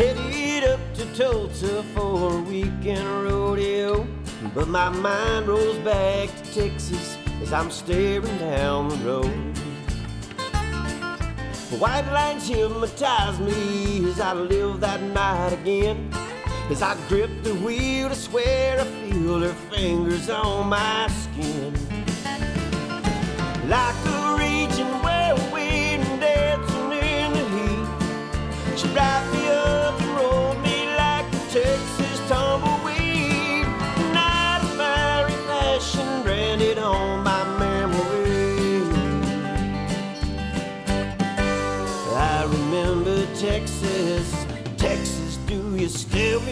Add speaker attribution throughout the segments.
Speaker 1: Headed up to Tulsa for a weekend rodeo. But my mind rolls back to Texas as I'm staring down the road. The White lines hypnotize me as I live that night again. As I grip the wheel, I swear I feel her fingers on my skin. Like a raging whirlwind dancing in the heat. She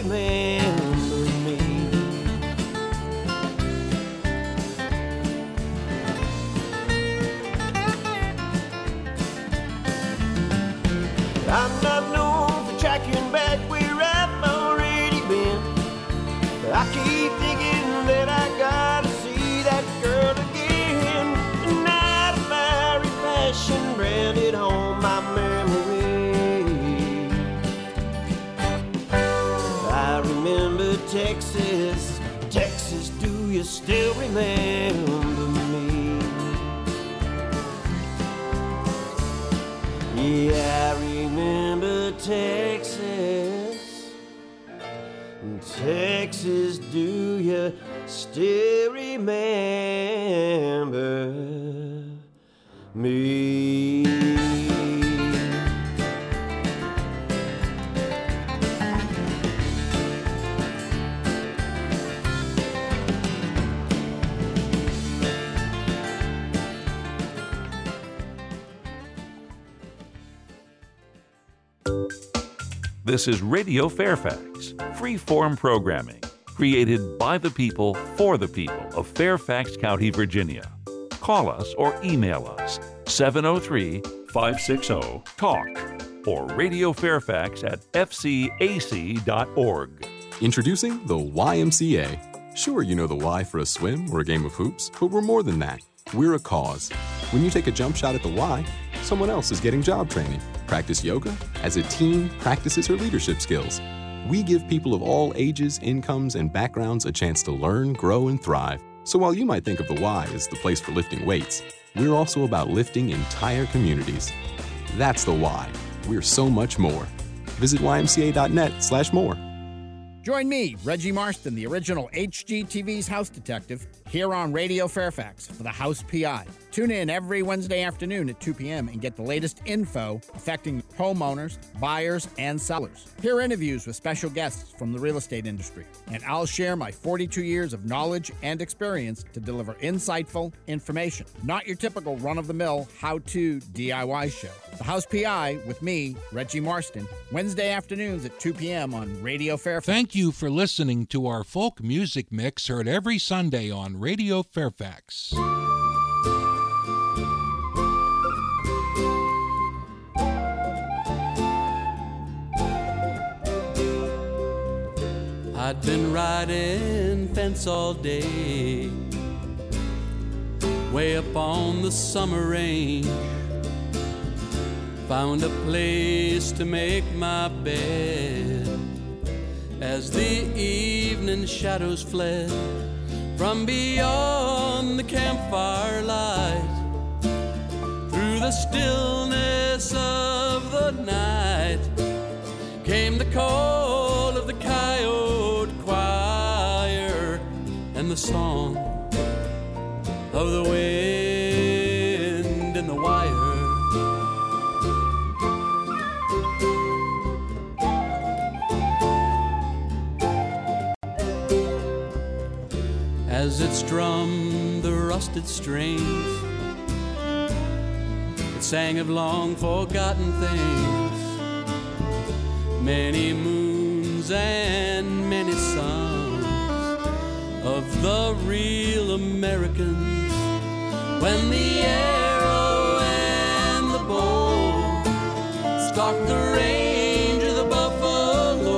Speaker 1: still Texas. Texas, do you still remember me?
Speaker 2: This is Radio Fairfax, free form programming, created by the people for the people of Fairfax County, Virginia. Call us or email us 703 560 TALK or Radio Fairfax at fcac.org.
Speaker 3: Introducing the YMCA. Sure, you know the Y for a swim or a game of hoops, but we're more than that. We're a cause. When you take a jump shot at the Y, someone else is getting job training. Practice yoga as a team practices her leadership skills. We give people of all ages, incomes, and backgrounds a chance to learn, grow, and thrive. So while you might think of the Y as the place for lifting weights, we're also about lifting entire communities. That's the Y. We're so much more. Visit ymca.net slash more.
Speaker 4: Join me, Reggie Marston, the original HGTV's House Detective, here on Radio Fairfax for the House PI. Tune in every Wednesday afternoon at 2 p.m. and get the latest info affecting homeowners, buyers, and sellers. Hear interviews with special guests from the real estate industry, and I'll share my 42 years of knowledge and experience to deliver insightful information. Not your typical run of the mill how to DIY show. The House PI with me, Reggie Marston, Wednesday afternoons at 2 p.m. on Radio Fairfax.
Speaker 5: Thank you for listening to our folk music mix heard every Sunday on Radio Fairfax.
Speaker 6: I'd been riding fence all day, way up on the summer range. Found a place to make my bed as the evening shadows fled from beyond the campfire light. Through the stillness of the night came the call song of the wind and the wire. As it strummed the rusted strings, it sang of long forgotten things many moons and many suns of the real Americans. When the arrow and the bow stalked the range of the buffalo,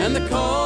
Speaker 6: and the call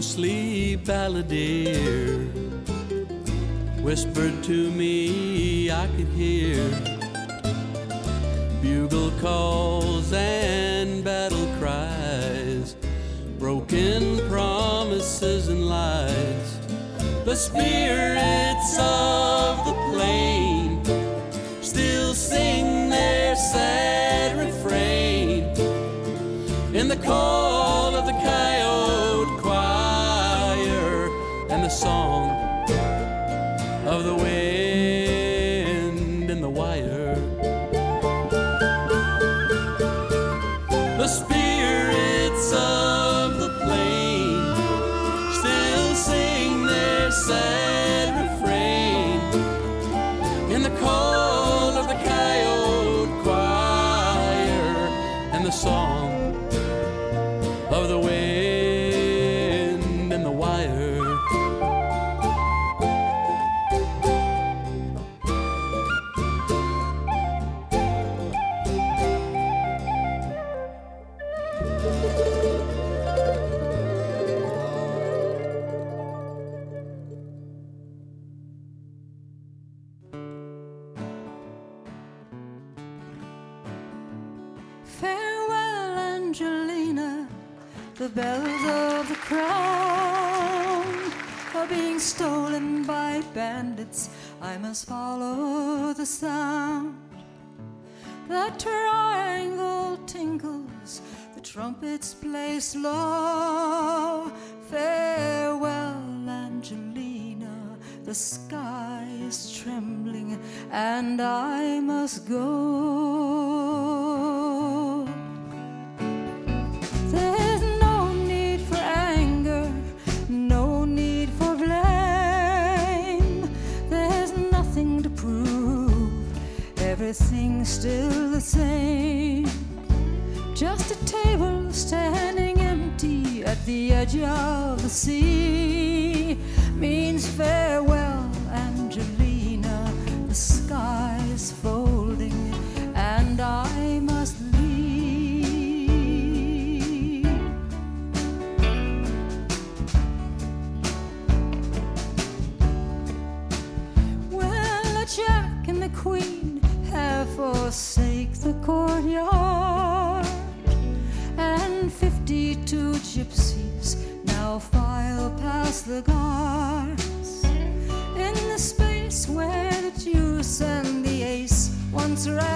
Speaker 6: sleep balladeer whispered to me I could hear bugle calls and battle cries, broken promises and lies, the spirits of this.
Speaker 7: Farewell, Angelina. The sky is trembling, and I must go. There's no need for anger, no need for blame. There's nothing to prove, everything's still the same. Just a table standing at the edge of the sea means farewell. the guards in the space where the juice and the ace once ran.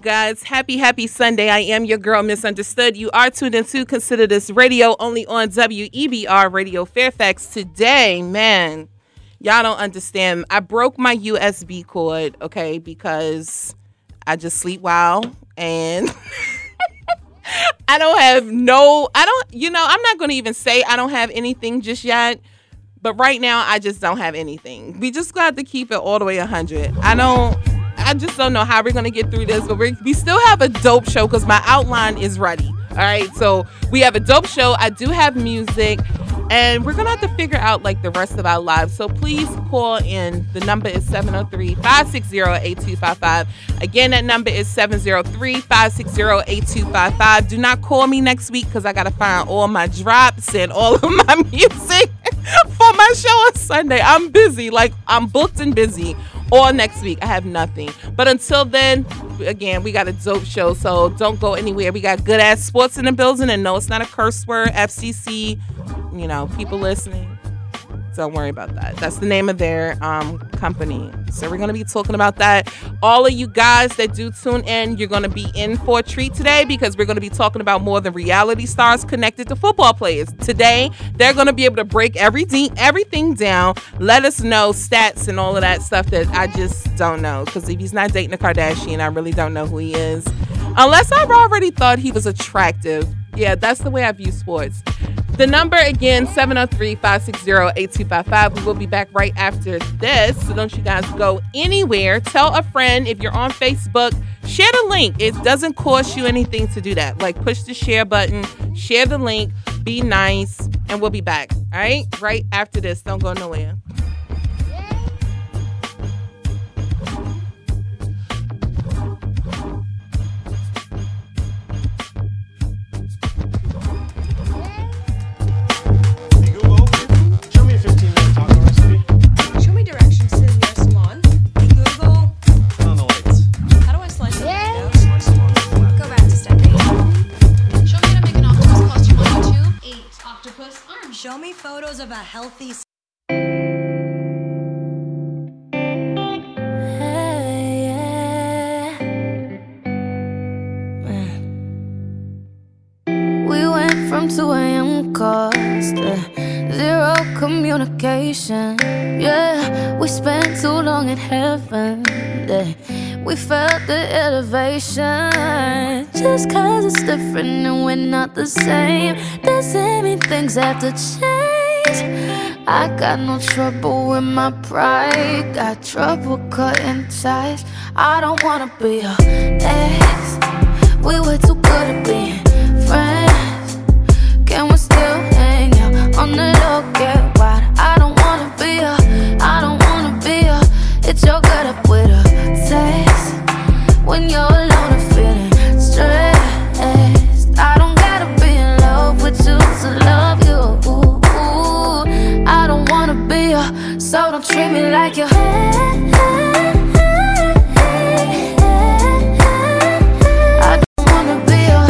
Speaker 8: Guys. Happy, happy Sunday. I am your girl, Misunderstood. You are tuned into Consider This Radio only on WEBR Radio Fairfax. Today, man, y'all don't understand. I broke my USB cord, okay, because I just sleep well and I don't have no, I don't, you know, I'm not going to even say I don't have anything just yet. But right now, I just don't have anything. We just got to keep it all the way 100. I don't, I just don't know how we're to get through this, but we we still have a dope show because my outline is ready. All right. So we have a dope show. I do have music and we're to have to figure out like the rest of our lives. So please call in. The number is 703 560 8255. Again, that number is 703 560 8255. Do not call me next week because I got to find all my drops and all of my music for my show on Sunday. I'm busy. Like, I'm booked and busy all next week. I have nothing. But until then, again, we got a dope show, so don't go anywhere. We got Good at Sports in the building, and no, it's not a curse word. FCC, you know, people listening. Don't worry about that. That's the name of their um, company. So we're gonna be talking about that. All of you guys that do tune in, you're gonna be in for a treat today because we're gonna be talking about more than reality stars connected to football players. Today, they're gonna be able to break everything everything down, let us know stats and all of that stuff that I just don't know. Because if he's not dating a Kardashian, I really don't know who he is. Unless I've already thought he was attractive. Yeah, that's the way I view sports. The number again, 703 560 8255. We will be back right after this. So don't you guys go anywhere. Tell a friend if you're on Facebook, share the link. It doesn't cost you anything to do that. Like push the share button, share the link, be nice, and we'll be back. All right? Right after this. Don't go nowhere.
Speaker 9: A
Speaker 10: healthy. s-
Speaker 11: We went from 2 a.m. calls to zero communication. Yeah, we spent too long in heaven. Yeah, we felt the elevation. Just cause it's different and we're not the same, doesn't mean things have to change. I got no trouble with my pride, got trouble cutting ties. I don't wanna be your ex. We were too good at being friends. Can we still hang out on the low? Like you. I don't wanna be a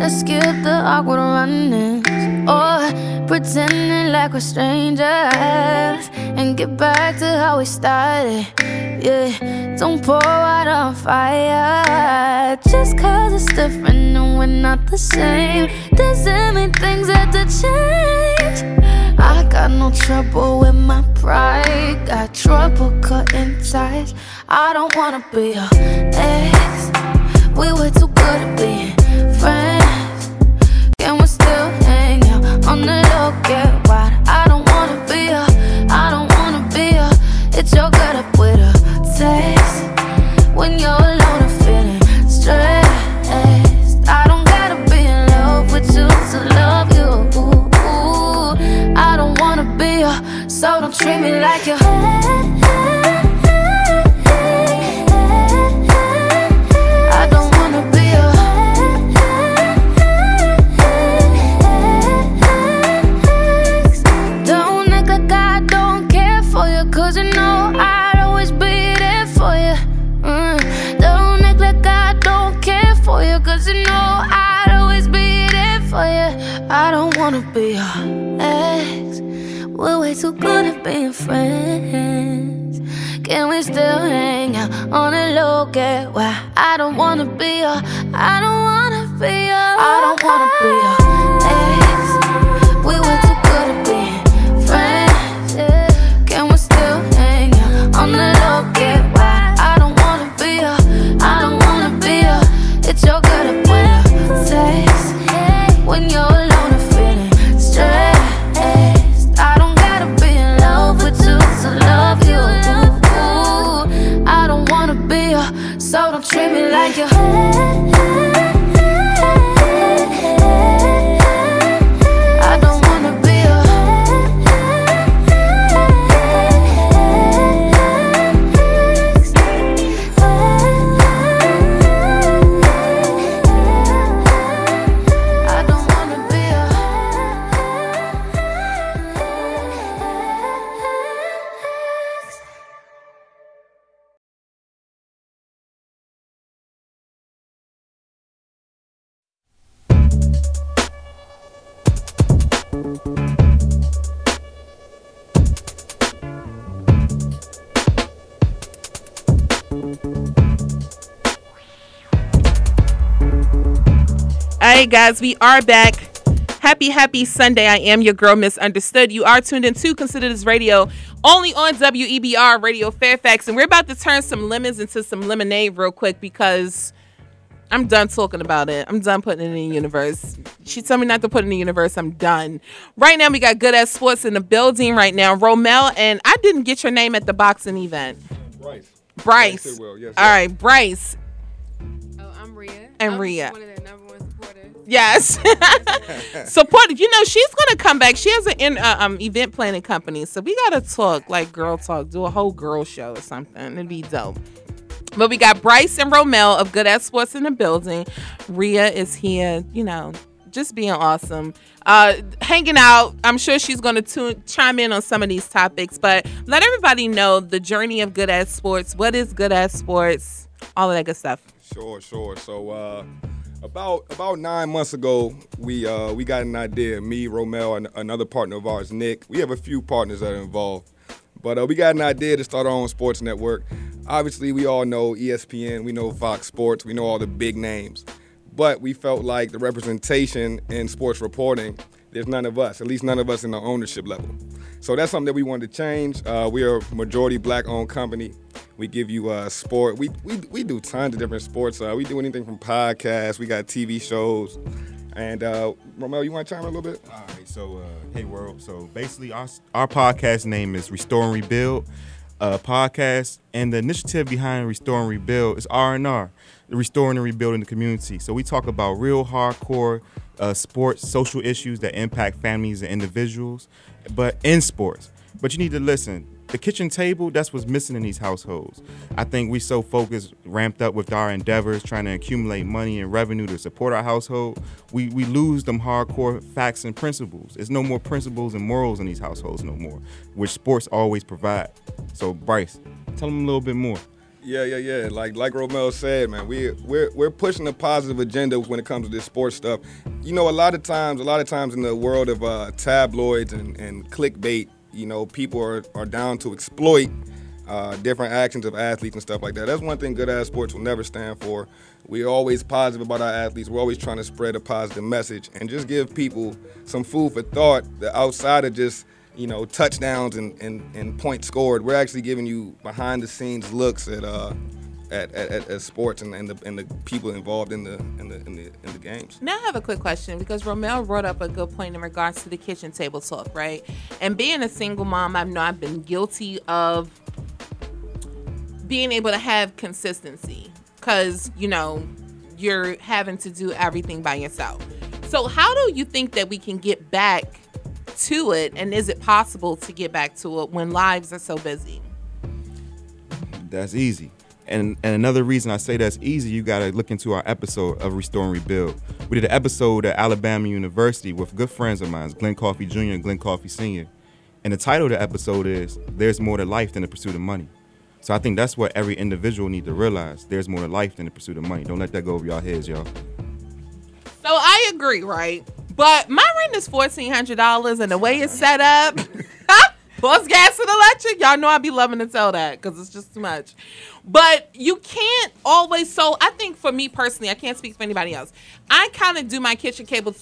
Speaker 11: Let's skip the awkward runnings or pretending like we're strangers and get back to how we started. Yeah, don't pour out on fire just cause it's different and we're not the same. Doesn't mean things have to change. I got no trouble with my pride, got trouble cutting ties. I don't wanna be your ex. We were too good at being friends. Can we still hang out on the Why I don't wanna be your, I don't
Speaker 8: guys, we are back. Happy, happy Sunday. I am your girl, Misunderstood. You are tuned in to Consider This Radio only on WEBR Radio Fairfax. And we're about to turn some lemons into some lemonade real quick because I'm done talking about it. I'm done putting it in the universe. She told me not to put it in the universe. I'm done. Right now, we got Good at Sports in the building right now. Romel, and I didn't get your name at the boxing event.
Speaker 12: Bryce.
Speaker 8: Bryce.
Speaker 12: Bryce Sidwell, yes,
Speaker 8: All
Speaker 12: yes.
Speaker 8: right, Bryce.
Speaker 13: Oh, I'm Rhea.
Speaker 8: And
Speaker 13: I'm
Speaker 8: Rhea. Yes. Support. You know, she's gonna come back. She has an in, uh, um event planning company, so we gotta talk like girl talk. Do a whole girl show or something. It'd be dope. But we got Bryce and Romel of Good at Sports in the building. Rhea is here. You know, just being awesome. Uh, hanging out. I'm sure she's gonna tune, chime in on some of these topics. But let everybody know the journey of Good at Sports. What is Good at Sports? All of that good stuff.
Speaker 12: Sure, sure. So uh, about about nine months ago, we uh, we got an idea. Me, Romel, and another partner of ours, Nick. We have a few partners that are involved, but uh, we got an idea to start our own sports network. Obviously, we all know ESPN, we know Fox Sports, we know all the big names, but we felt like the representation in sports reporting, there's none of us, at least none of us in the ownership level. So that's something that we wanted to change. Uh, we are a majority black-owned company. We give you uh, sport. We, we we do tons of different sports. Uh, we do anything from podcasts. We got TV shows. And uh, Romel, you want to chime in a little bit?
Speaker 14: All right. So, uh, hey world. So basically, our our podcast name is Restore and Rebuild. Uh, podcast and the initiative behind Restore and Rebuild is R and R, restoring and rebuilding the community. So we talk about real hardcore uh, sports, social issues that impact families and individuals, but in sports. But you need to listen. The kitchen table, that's what's missing in these households. I think we so focused, ramped up with our endeavors, trying to accumulate money and revenue to support our household, we, we lose them hardcore facts and principles. There's no more principles and morals in these households no more, which sports always provide. So Bryce, tell them a little bit more.
Speaker 12: Yeah, yeah, yeah. Like like Romel said, man, we we're we're pushing a positive agenda when it comes to this sports stuff. You know, a lot of times, a lot of times in the world of uh, tabloids and, and clickbait, you know, people are, are down to exploit uh, different actions of athletes and stuff like that. That's one thing Good at Sports will never stand for. We're always positive about our athletes. We're always trying to spread a positive message and just give people some food for thought outside of just you know, touchdowns and, and, and points scored. We're actually giving you behind the scenes looks at uh at, at, at, sports and, and the and the people involved in the in the in the in the games.
Speaker 8: Now I have a quick question because Romel brought up a good point in regards to the kitchen table talk, right? And being a single mom, I've been guilty of being able to have consistency because you know you're having to do everything by yourself. So how do you think that we can get back to it, and is it possible to get back to it when lives are so busy?
Speaker 14: That's easy. And and another reason I say that's easy, you gotta look into our episode of Restore and Rebuild. We did an episode at Alabama University with good friends of mine, Glenn Coffee Jr. and Glenn Coffee Sr. And the title of the episode is There's More to Life Than the Pursuit of Money. So I think that's what every individual need to realize. There's more to life than the pursuit of money. Don't let that go over your heads, y'all.
Speaker 8: So I agree, right? But my rent is fourteen hundred dollars, and the way it's set up, Plus gas and electric. Y'all know I'd be loving to tell that because it's just too much. But you can't always. So I think for me personally, I can't speak for anybody else. I kind of do my kitchen cable,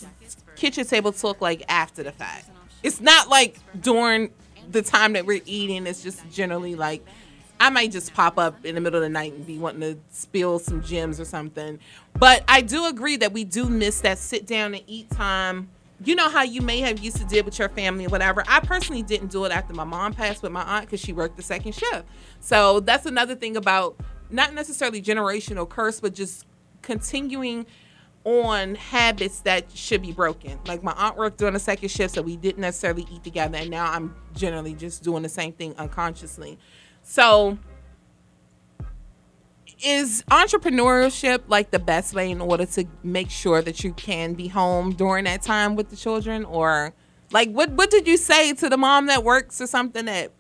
Speaker 8: kitchen table talk like after the fact. It's not like during the time that we're eating. It's just generally like I might just pop up in the middle of the night and be wanting to spill some gems or something. But I do agree that we do miss that sit down and eat time. You know how you may have used to deal with your family or whatever. I personally didn't do it after my mom passed with my aunt because she worked the second shift. So that's another thing about not necessarily generational curse, but just continuing on habits that should be broken. Like my aunt worked during the second shift, so we didn't necessarily eat together, and now I'm generally just doing the same thing unconsciously. So is entrepreneurship like the best way in order to make sure that you can be home during that time with the children or like what what did you say to the mom that works or something that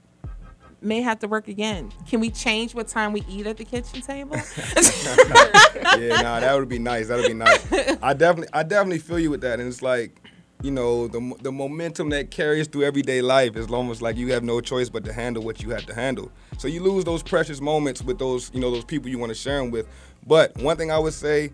Speaker 8: may have to work again can we change what time we eat at the kitchen table
Speaker 12: yeah, nah, that would be nice. That would be nice. I definitely, I definitely feel you with that, and it's like, you know, the the momentum that carries through everyday life is almost like you have no choice but to handle what you have to handle. So you lose those precious moments with those, you know, those people you want to share them with. But one thing I would say,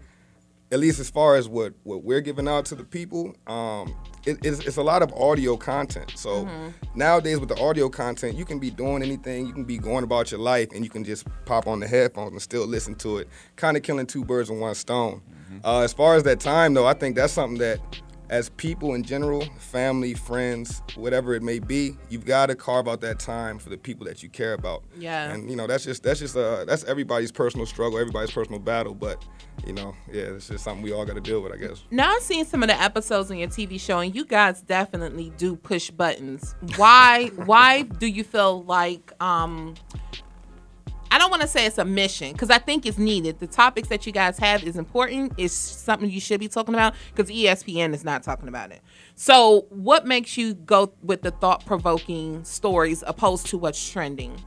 Speaker 12: at least as far as what what we're giving out to the people, um, it, it's, it's a lot of audio content. So nowadays with the audio content, you can be doing anything, you can be going about your life, and you can just pop on the headphones and still listen to it. Kind of killing two birds with one stone. Uh, as far as that time though, I think that's something that as people in general, family, friends, whatever it may be, you've got to carve out that time for the people that you care about.
Speaker 8: Yeah.
Speaker 12: And you know, that's just that's just uh that's everybody's personal struggle, everybody's personal battle. But you know, yeah, it's just something we all got to deal with, I guess.
Speaker 8: now i've seen some of the episodes on your tv show and you guys definitely do push buttons why why do you feel like um I don't want to say it's a mission because I think it's needed. The topics that you guys have is important. It's something you should be talking about because ESPN is not talking about it. So, what makes you go with the thought provoking stories opposed to what's trending?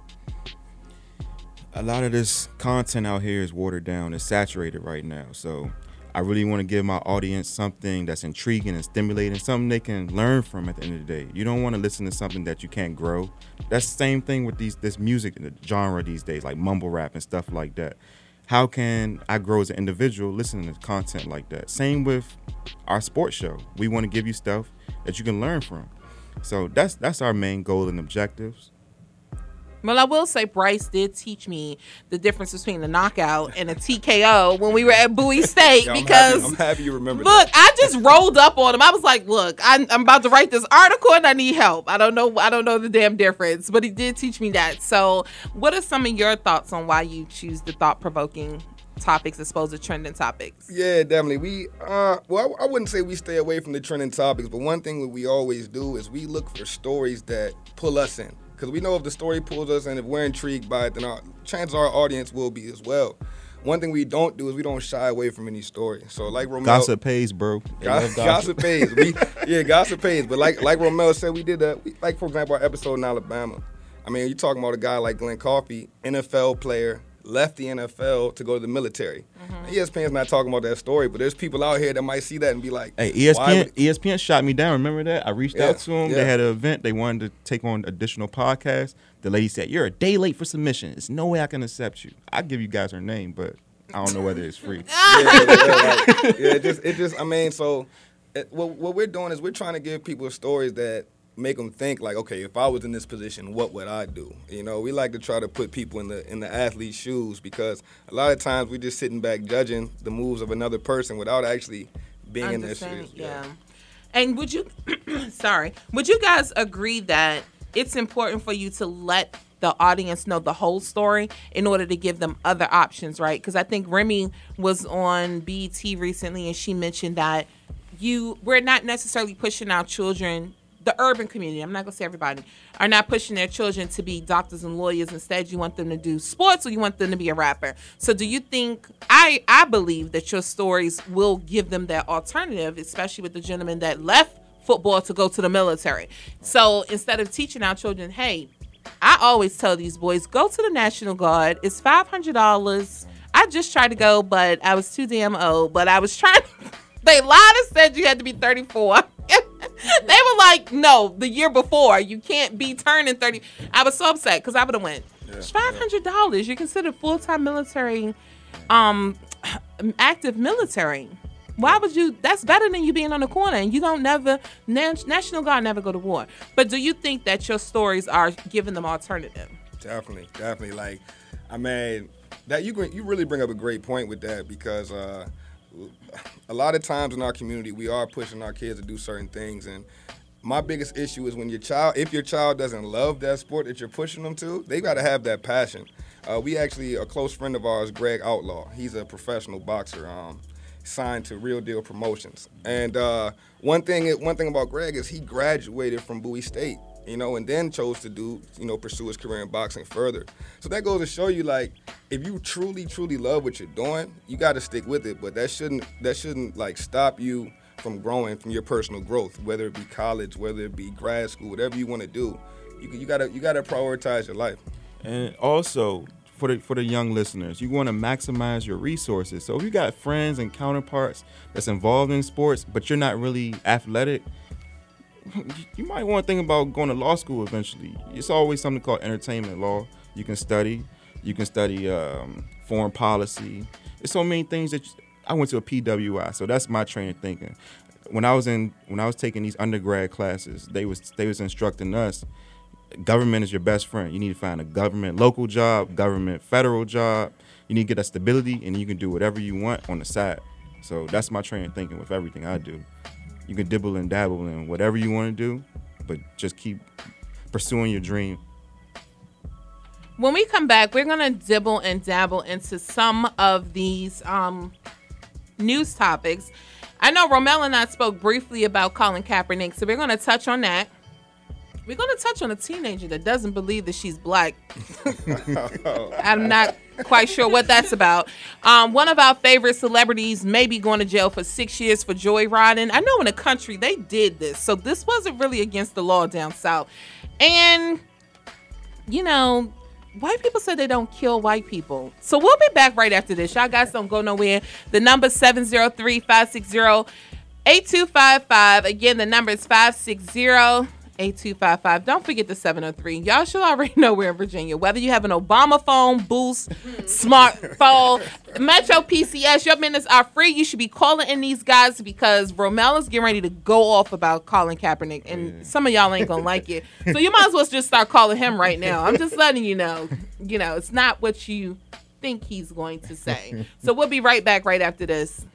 Speaker 14: a lot of this content out here is watered down it's saturated right now so i really want to give my audience something that's intriguing and stimulating something they can learn from at the end of the day. You don't want to listen to something that you can't grow. That's the same thing with these this music genre these days like mumble rap and stuff like that. How can i grow as an individual listening to content like that? Same with our sports show. We want to give you stuff that you can learn from. So that's that's our main goal and objectives
Speaker 8: Well, I will say Bryce did teach me the difference between a knockout and a TKO when we were at Bowie State
Speaker 12: Yeah, I'm
Speaker 8: because
Speaker 12: happy, I'm happy you remember
Speaker 8: Look,
Speaker 12: that.
Speaker 8: I just rolled up on him. I was like, "Look, I'm, I'm about to write this article and I need help. I don't know, I don't know the damn difference." But he did teach me that. So, what are some of your thoughts on why you choose the thought-provoking topics as opposed to trending topics?
Speaker 12: Yeah, definitely. We uh, well, I, I wouldn't say we stay away from the trending topics, but one thing that we always do is we look for stories that pull us in, because we know if the story pulls us and if we're intrigued by it, then our chances our audience will be as well. One thing we don't do is we don't shy away from any story. So like Romel,
Speaker 14: gossip pays bro They
Speaker 12: Go-
Speaker 14: love
Speaker 12: gossip pays. We yeah, gossip pays. But like like Romel said, we did a we, like for example our episode in Alabama. I mean, you're talking about a guy like Glenn Coffee, NFL player, left the NFL to go to the military.
Speaker 14: Mm-hmm.
Speaker 12: ESPN's not talking about that story, but there's people out here that might see that and be like,
Speaker 14: Hey, ESPN
Speaker 12: would-
Speaker 14: ESPN shot me down. Remember that? I reached
Speaker 12: Yeah,
Speaker 14: out to them.
Speaker 12: yeah.
Speaker 14: They had an event. They wanted to take on additional podcasts. The lady said, "You're a day late for submission. There's no way I can accept you. I give you guys her name, but I don't know whether it's free."
Speaker 12: yeah, yeah, like, yeah, it just, it just, I mean, so it, what, what we're doing is we're trying to give people stories that make them think like, okay, if I was in this position, what would I do? You know, we like to try to put people in the in the athlete's shoes because a lot of times we're just sitting back judging the moves of another person without actually being in their shoes.
Speaker 8: yeah. And would you, sorry, would you guys agree that it's important for you to let the audience know the whole story in order to give them other options, right? Because I think Remy was on BET recently and she mentioned that you we're not necessarily pushing our children the urban community i'm not going to say everybody are not pushing their children to be doctors and lawyers. Instead you want them to do sports or you want them to be a rapper. So do you think i i believe that your stories will give them that alternative especially with the gentleman that left football to go to the military. So instead of teaching our children hey i always tell these boys go to the national guard. It's $500 i just tried to go but i was too damn old. But i was trying they lied and said you had to be 34 they were like, no, the year before. You can't be turning 30. I was so upset because I would have went. It's five hundred dollars. You're considered full time military, um, active military. Why would you? That's better than you being on the corner and you don't never National Guard never go to war. But do you think that your stories are giving them alternative?
Speaker 12: Definitely, definitely. Like, I mean, that you you really bring up a great point with that because uh, a lot of times in our community we are pushing our kids to do certain things and. My biggest issue is when your child, if your child doesn't love that sport that you're pushing them to, they got to have that passion. Uh, we actually, a close friend of ours, Greg Outlaw, he's a professional boxer. Um, signed to Real Deal Promotions. And uh, one thing, one thing about Greg is he graduated from Bowie State, you know, and then chose to do, you know, pursue his career in boxing further. So that goes to show you, like, if you truly, truly love what you're doing, you got to stick with it. But that shouldn't, that shouldn't like stop you from growing, from your personal growth, whether it be college, whether it be grad school, whatever you want to do. You, you gotta, you gotta prioritize your life.
Speaker 14: And also for the for the young listeners, you want to maximize your resources. So if you got friends and counterparts that's involved in sports, but you're not really athletic, you might want to think about going to law school eventually. It's always something called entertainment law. You can study. You can study um, foreign policy. There's so many things that you, I went to a PWI, so that's my train of thinking. When I was in when I was taking these undergrad classes, they was they was instructing us government is your best friend. You need to find a government local job, government federal job. You need to get that stability, and you can do whatever you want on the side. So that's my train of thinking with everything I do. You can dibble and dabble in whatever you want to do, but just keep pursuing your dream.
Speaker 8: When we come back, we're gonna dibble and dabble into some of these um, news topics. I know Romel and I spoke briefly about Colin Kaepernick, so we're gonna touch on that. We're gonna touch on a teenager that doesn't believe that she's black. I'm not quite sure what that's about. Um, one of our favorite celebrities may be going to jail for six years for joyriding. I know in the country they did this, so this wasn't really against the law down south. And you know, white people said they don't kill white people. So we'll be back right after this. Y'all guys don't go nowhere. The number 703-560-8255. Again, the number is 560 8255. Don't forget the 703. Y'all should already know we're in Virginia. Whether you have an Obama phone, Boost, smartphone, Metro PCS, your minutes are free. You should be calling in these guys because Romel is getting ready to go off about Colin Kaepernick, and some of y'all ain't gonna like it. So you might as well just start calling him right now. I'm just letting you know. You know, it's not what you think he's going to say. So we'll be right back right after this.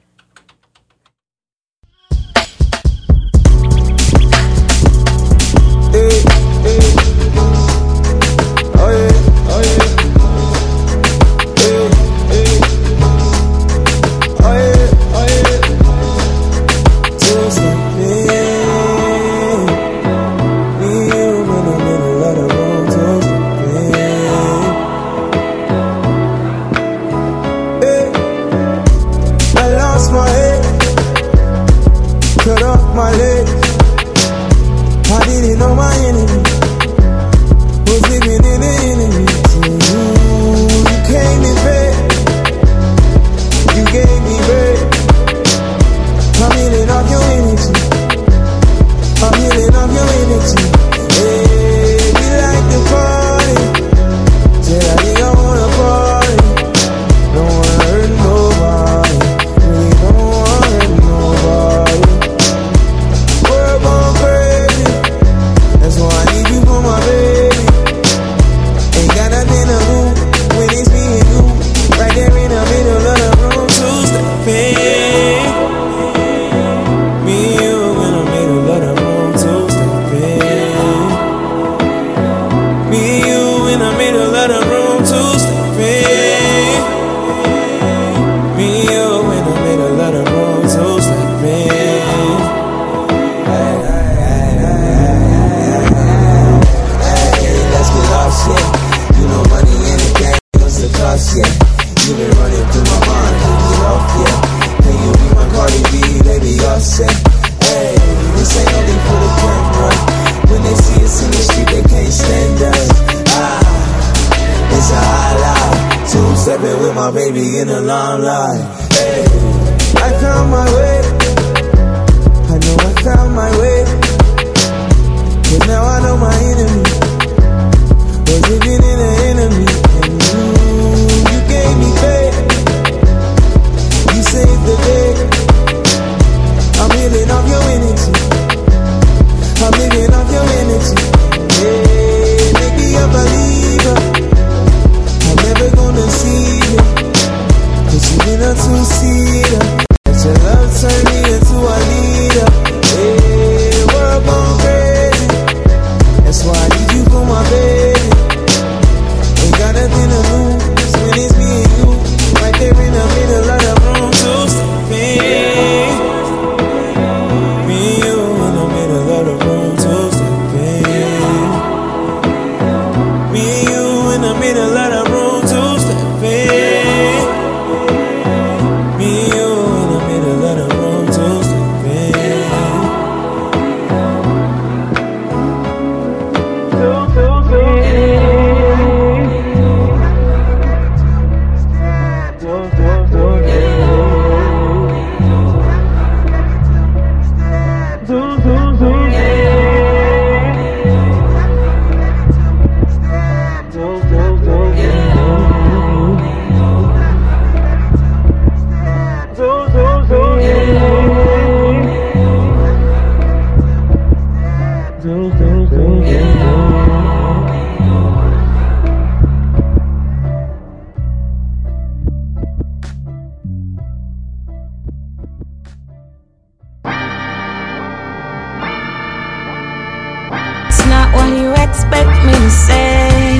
Speaker 7: Expect me to say.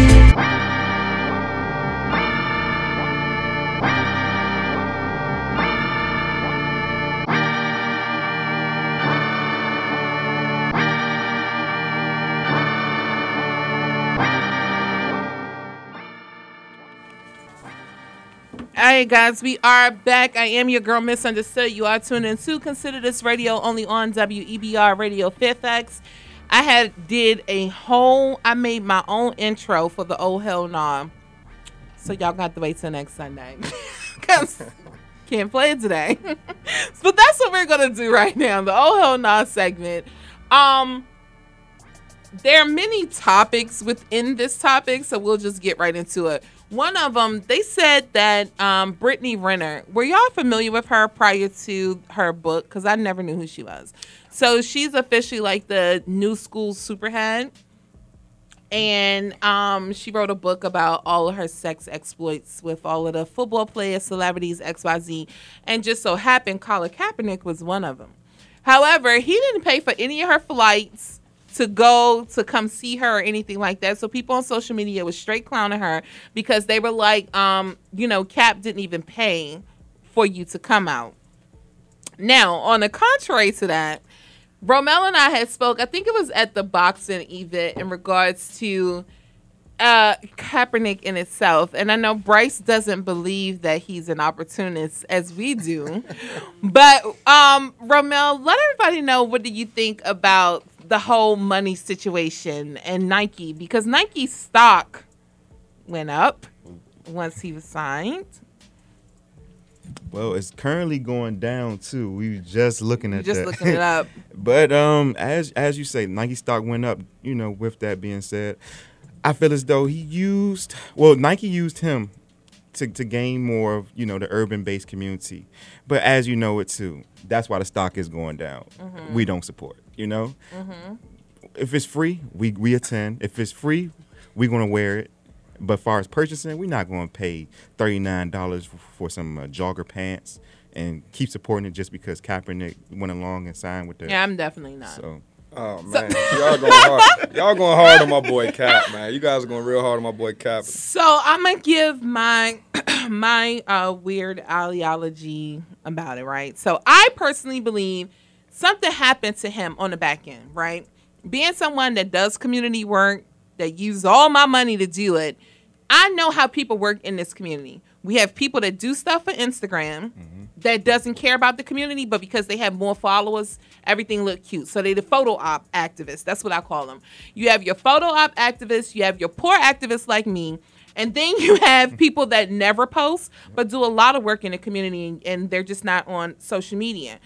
Speaker 8: Right, guys, we are back. I am your girl, Misunderstood. You are tuned in to Consider This Radio only on WEBR Radio Fairfax. I had did a whole, I made my own intro for the Oh Hell Nah. So y'all got to wait till next Sunday. Because can't play it today. but that's what we're to do right now the Oh Hell Nah segment. Um, there are many topics within this topic, so we'll just get right into it. One of them, they said that um, Brittany Renner. Were y'all familiar with her prior to her book? Because I never knew who she was. So she's officially like the new school superhead, and um, she wrote a book about all of her sex exploits with all of the football players, celebrities, X, Y, Z, and just so happened Colin Kaepernick was one of them. However, he didn't pay for any of her flights to go to come see her or anything like that. So people on social media was straight clowning her because they were like, um, you know, Cap didn't even pay for you to come out. Now, on the contrary to that, Romel and I had spoke. I think it was at the boxing event in regards to uh Kaepernick in itself. And I know Bryce doesn't believe that he's an opportunist as we do. but um Romel, let everybody know what do you think about the whole money situation and Nike because Nike stock went up once he was signed.
Speaker 14: Well, it's currently going down too. We were just looking at
Speaker 8: Just
Speaker 14: that.
Speaker 8: looking it up.
Speaker 14: but um, as as you say, Nike stock went up. You know, with that being said, I feel as though he used well, Nike used him to to gain more of you know the urban based community. But as you know it too, that's why the stock is going down.
Speaker 8: Mhm.
Speaker 14: We don't support. You know,
Speaker 8: Mhm.
Speaker 14: if it's free, we we attend. If it's free, we're gonna wear it. But far as purchasing, we're not gonna pay thirty nine dollars for, for some uh, jogger pants and keep supporting it just because Kaepernick went along and signed with the.
Speaker 8: Yeah, I'm definitely not.
Speaker 14: So.
Speaker 12: Oh man, y'all going hard. Y'all going hard on my boy Cap, man. You guys are going real hard on my boy Cap.
Speaker 8: So I'm gonna give my my uh, weird ideology about it, right? So I personally believe something happened to him on the back end, right? Being someone that does community work, that uses all my money to do it, I know how people work in this community. We have people that do stuff for Instagram mm-hmm. that doesn't care about the community, but because they have more followers, everything look cute. So they the photo op activists. That's what I call them. You have your photo op activists, you have your poor activists like me, and then you have people that never post but do a lot of work in the community and, and they're just not on social media.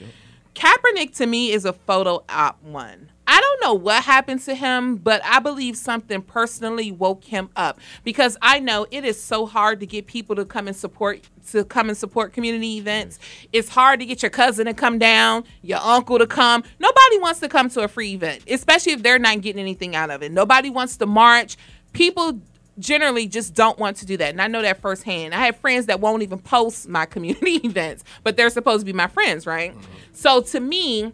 Speaker 8: Kaepernick to me is a photo op one. I don't know what happened to him, but I believe something personally woke him up because I know it is so hard to get people to come and support to come and support community events. It's hard to get your cousin to come down, your uncle to come. Nobody wants to come to a free event, especially if they're not getting anything out of it. Nobody wants to march. People generally just don't want to do that. And I know that firsthand. I have friends that won't even post my community events, but they're supposed to be my friends, right? Mm-hmm. So to me,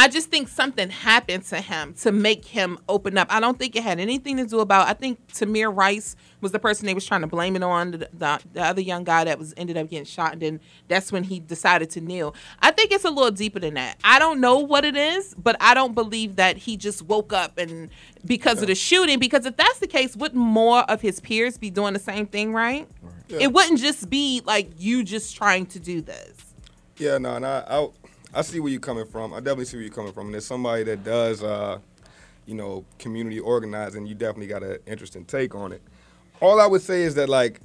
Speaker 8: I just think something happened to him to make him open up. I don't think it had anything to do about. I think Tamir Rice was the person they was trying to blame it on. The, the, the other young guy that was ended up getting shot, and then that's when he decided to kneel. I think it's a little deeper than that. I don't know what it is, but I don't believe that he just woke up and because of the shooting. Because if that's the case, wouldn't more of his peers be doing the same thing, right?
Speaker 12: Yeah.
Speaker 8: It wouldn't just be like you just trying to do this.
Speaker 12: Yeah, no, and I, I, I see where you're coming from. I definitely see where you're coming from. And there's somebody that does, uh, you know, community organizing. You definitely got an interesting take on it. All I would say is that like,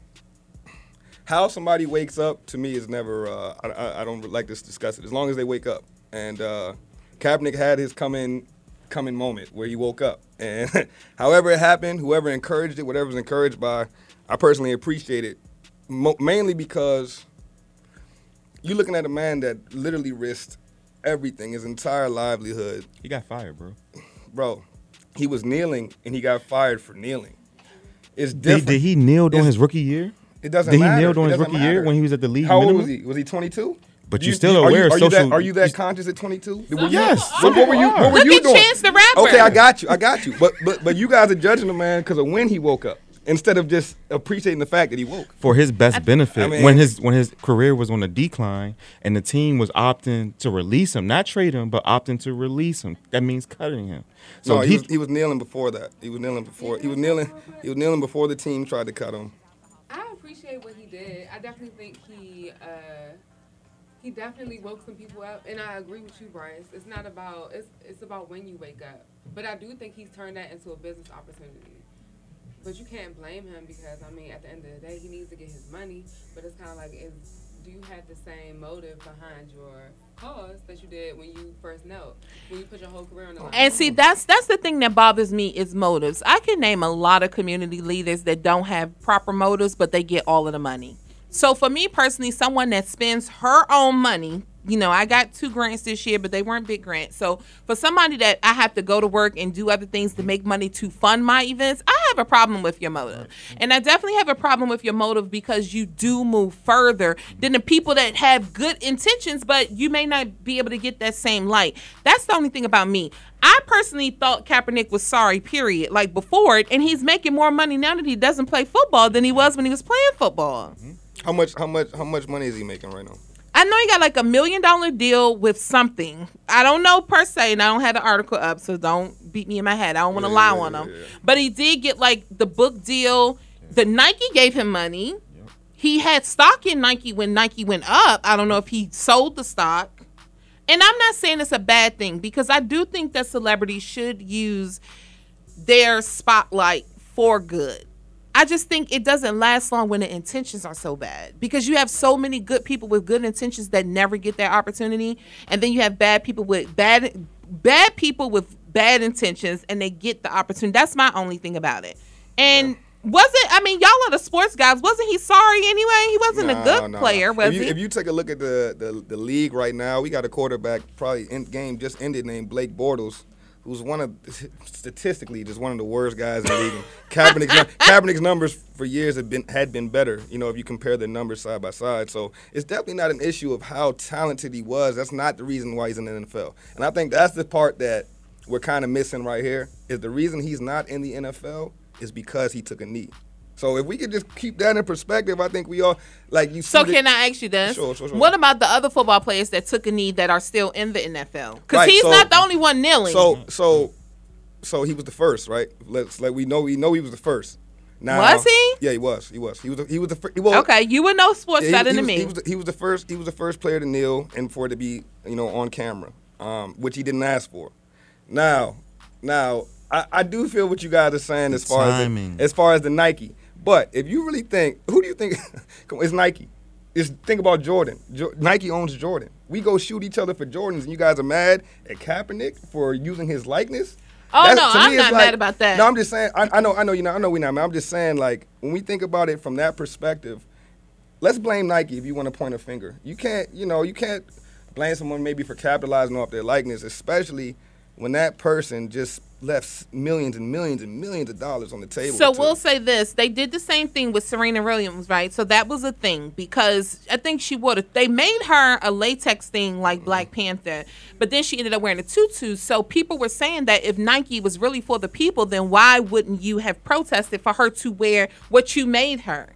Speaker 12: how somebody wakes up to me is never. Uh, I, I, I don't like to discuss it. As long as they wake up, and uh, Kaepernick had his coming coming moment where he woke up, and however it happened, whoever encouraged it, whatever was encouraged by, I personally appreciate it, mo- mainly because you're looking at a man that literally risked everything, his entire livelihood.
Speaker 14: He got fired, bro.
Speaker 12: bro, he was kneeling and he got fired for kneeling. It's
Speaker 14: Did,
Speaker 12: different.
Speaker 14: did he kneel during his rookie year?
Speaker 12: It doesn't
Speaker 14: Did
Speaker 12: matter.
Speaker 14: he kneel during his
Speaker 12: doesn't
Speaker 14: rookie year when he was at the league
Speaker 12: How old was he? Was he 22?
Speaker 14: But
Speaker 12: You-
Speaker 14: you're still
Speaker 12: are
Speaker 14: aware
Speaker 12: You,
Speaker 14: of
Speaker 12: are, you that, are you that conscious at 22? What-
Speaker 14: Yes.
Speaker 12: What, what were you? What were
Speaker 8: Look
Speaker 12: you
Speaker 8: at
Speaker 12: doing?
Speaker 8: Chance the Rapper.
Speaker 12: Okay, I got you. I got you. But but but you guys are judging the man because of when he woke up instead of just appreciating the fact that he woke.
Speaker 14: for his best benefit
Speaker 12: I mean-
Speaker 14: when his when his career was on a decline and the team was opting to release him, not trade him, but opting to release him. That means cutting him. So
Speaker 12: no, he,
Speaker 14: he,
Speaker 12: was, he was kneeling before that. He was kneeling before. He was kneeling. He was kneeling before the team tried to cut him.
Speaker 13: I appreciate what he did. I definitely think he uh, he definitely woke some people up, and I agree with you, Bryce. It's not about it's it's about when you wake up. But I do think he's turned that into a business opportunity. But you can't blame him because I mean, at the end of the day, he needs to get his money. But it's kind of like, is do you have the same motive behind your cause that you did when you first knelt, when you put your whole career on the line?
Speaker 8: And see, that's that's the thing that bothers me is motives. I can name a lot of community leaders that don't have proper motives, but they get all of the money. So for me personally, someone that spends her own money, you know, I got two grants this year, but they weren't big grants. So for somebody that I have to go to work and do other things to make money to fund my events, I have a problem with your motive. And I definitely have a problem with your motive because you do move further than the people that have good intentions, but you may not be able to get that same light. That's the only thing about me. I personally thought Kaepernick was sorry, period, like before it, and he's making more money now that he doesn't play football than he was when he was playing football. Hmm?
Speaker 12: How much? How much? How much money is he making right now?
Speaker 8: I know he got like a million dollar deal with something. I don't know per se, and I don't have the article up, so don't beat me in my head. I don't want to lie on him. But he did get like the book deal. The Nike gave him money. He had stock in Nike when Nike went up. I don't know if he sold the stock. And I'm not saying it's a bad thing because I do think that celebrities should use their spotlight for good. I just think it doesn't last long when the intentions are so bad because you have so many good people with good intentions that never get that opportunity, and then you have bad people with bad bad people with bad intentions and they get the opportunity. That's my only thing about it. And wasn't I mean y'all are the sports guys? Wasn't he sorry anyway? He wasn't a good
Speaker 12: nah.
Speaker 8: player, was
Speaker 12: if you,
Speaker 8: he?
Speaker 12: If you take a look at the, the the league right now, we got a quarterback probably in game just ended named Blake Bortles, who's one of statistically just one of the worst guys in the league. Kaepernick's, Kaepernick's numbers for years have been had been better. You know, if you compare the numbers side by side, so it's definitely not an issue of how talented he was. That's not the reason why he's in the NFL. And I think that's the part that we're kind of missing right here. Is the reason he's not in the NFL is because he took a knee. So if we could just keep that in perspective, I think we all like you.
Speaker 8: So
Speaker 12: the-
Speaker 8: can I ask you this?
Speaker 12: Sure, sure, sure.
Speaker 8: What about the other football players that took a knee that are still in the NFL? Because
Speaker 12: Right,
Speaker 8: he's
Speaker 12: so-
Speaker 8: not the only one kneeling.
Speaker 12: So so so he was the first, right? Let's like we know we know he was the first. Now,
Speaker 8: Was he?
Speaker 12: Yeah, he was. He was. He was. The, he was the first. Well,
Speaker 8: okay, you would know sports
Speaker 12: yeah, he-
Speaker 8: better
Speaker 12: he
Speaker 8: than
Speaker 12: was-
Speaker 8: me.
Speaker 12: He was, the, he was the first. He was the first player to kneel and for it to be you know on camera, um, which he didn't ask for. Now, now I, I do feel what you guys are saying as far
Speaker 14: timing.
Speaker 12: as the, as far as the Nike. But if you really think, who do you think? it's Nike. It's think about Jordan. Jo- Nike owns Jordan. We go shoot each other for Jordans, and you guys are mad at Kaepernick for using his likeness.
Speaker 8: Oh,
Speaker 12: That's-
Speaker 8: no, I'm not
Speaker 12: like-
Speaker 8: mad about that.
Speaker 12: No, I'm just saying. I, I know, I know you know, I know we're not. mad. I'm just saying, like when we think about it from that perspective, let's blame Nike if you want to point a finger. You can't, you know, you can't blame someone maybe for capitalizing off their likeness, especially when that person just left millions and millions and millions of dollars on the table.
Speaker 8: So
Speaker 12: to-
Speaker 8: we'll say this: they did the same thing with Serena Williams, right? So that was a thing because I think she would have. They made her a latex thing like
Speaker 12: Mm-hmm.
Speaker 8: Black Panther, but then she ended up wearing a tutu. So people were saying that if Nike was really for the people, then why wouldn't you have protested for her to wear what you made her?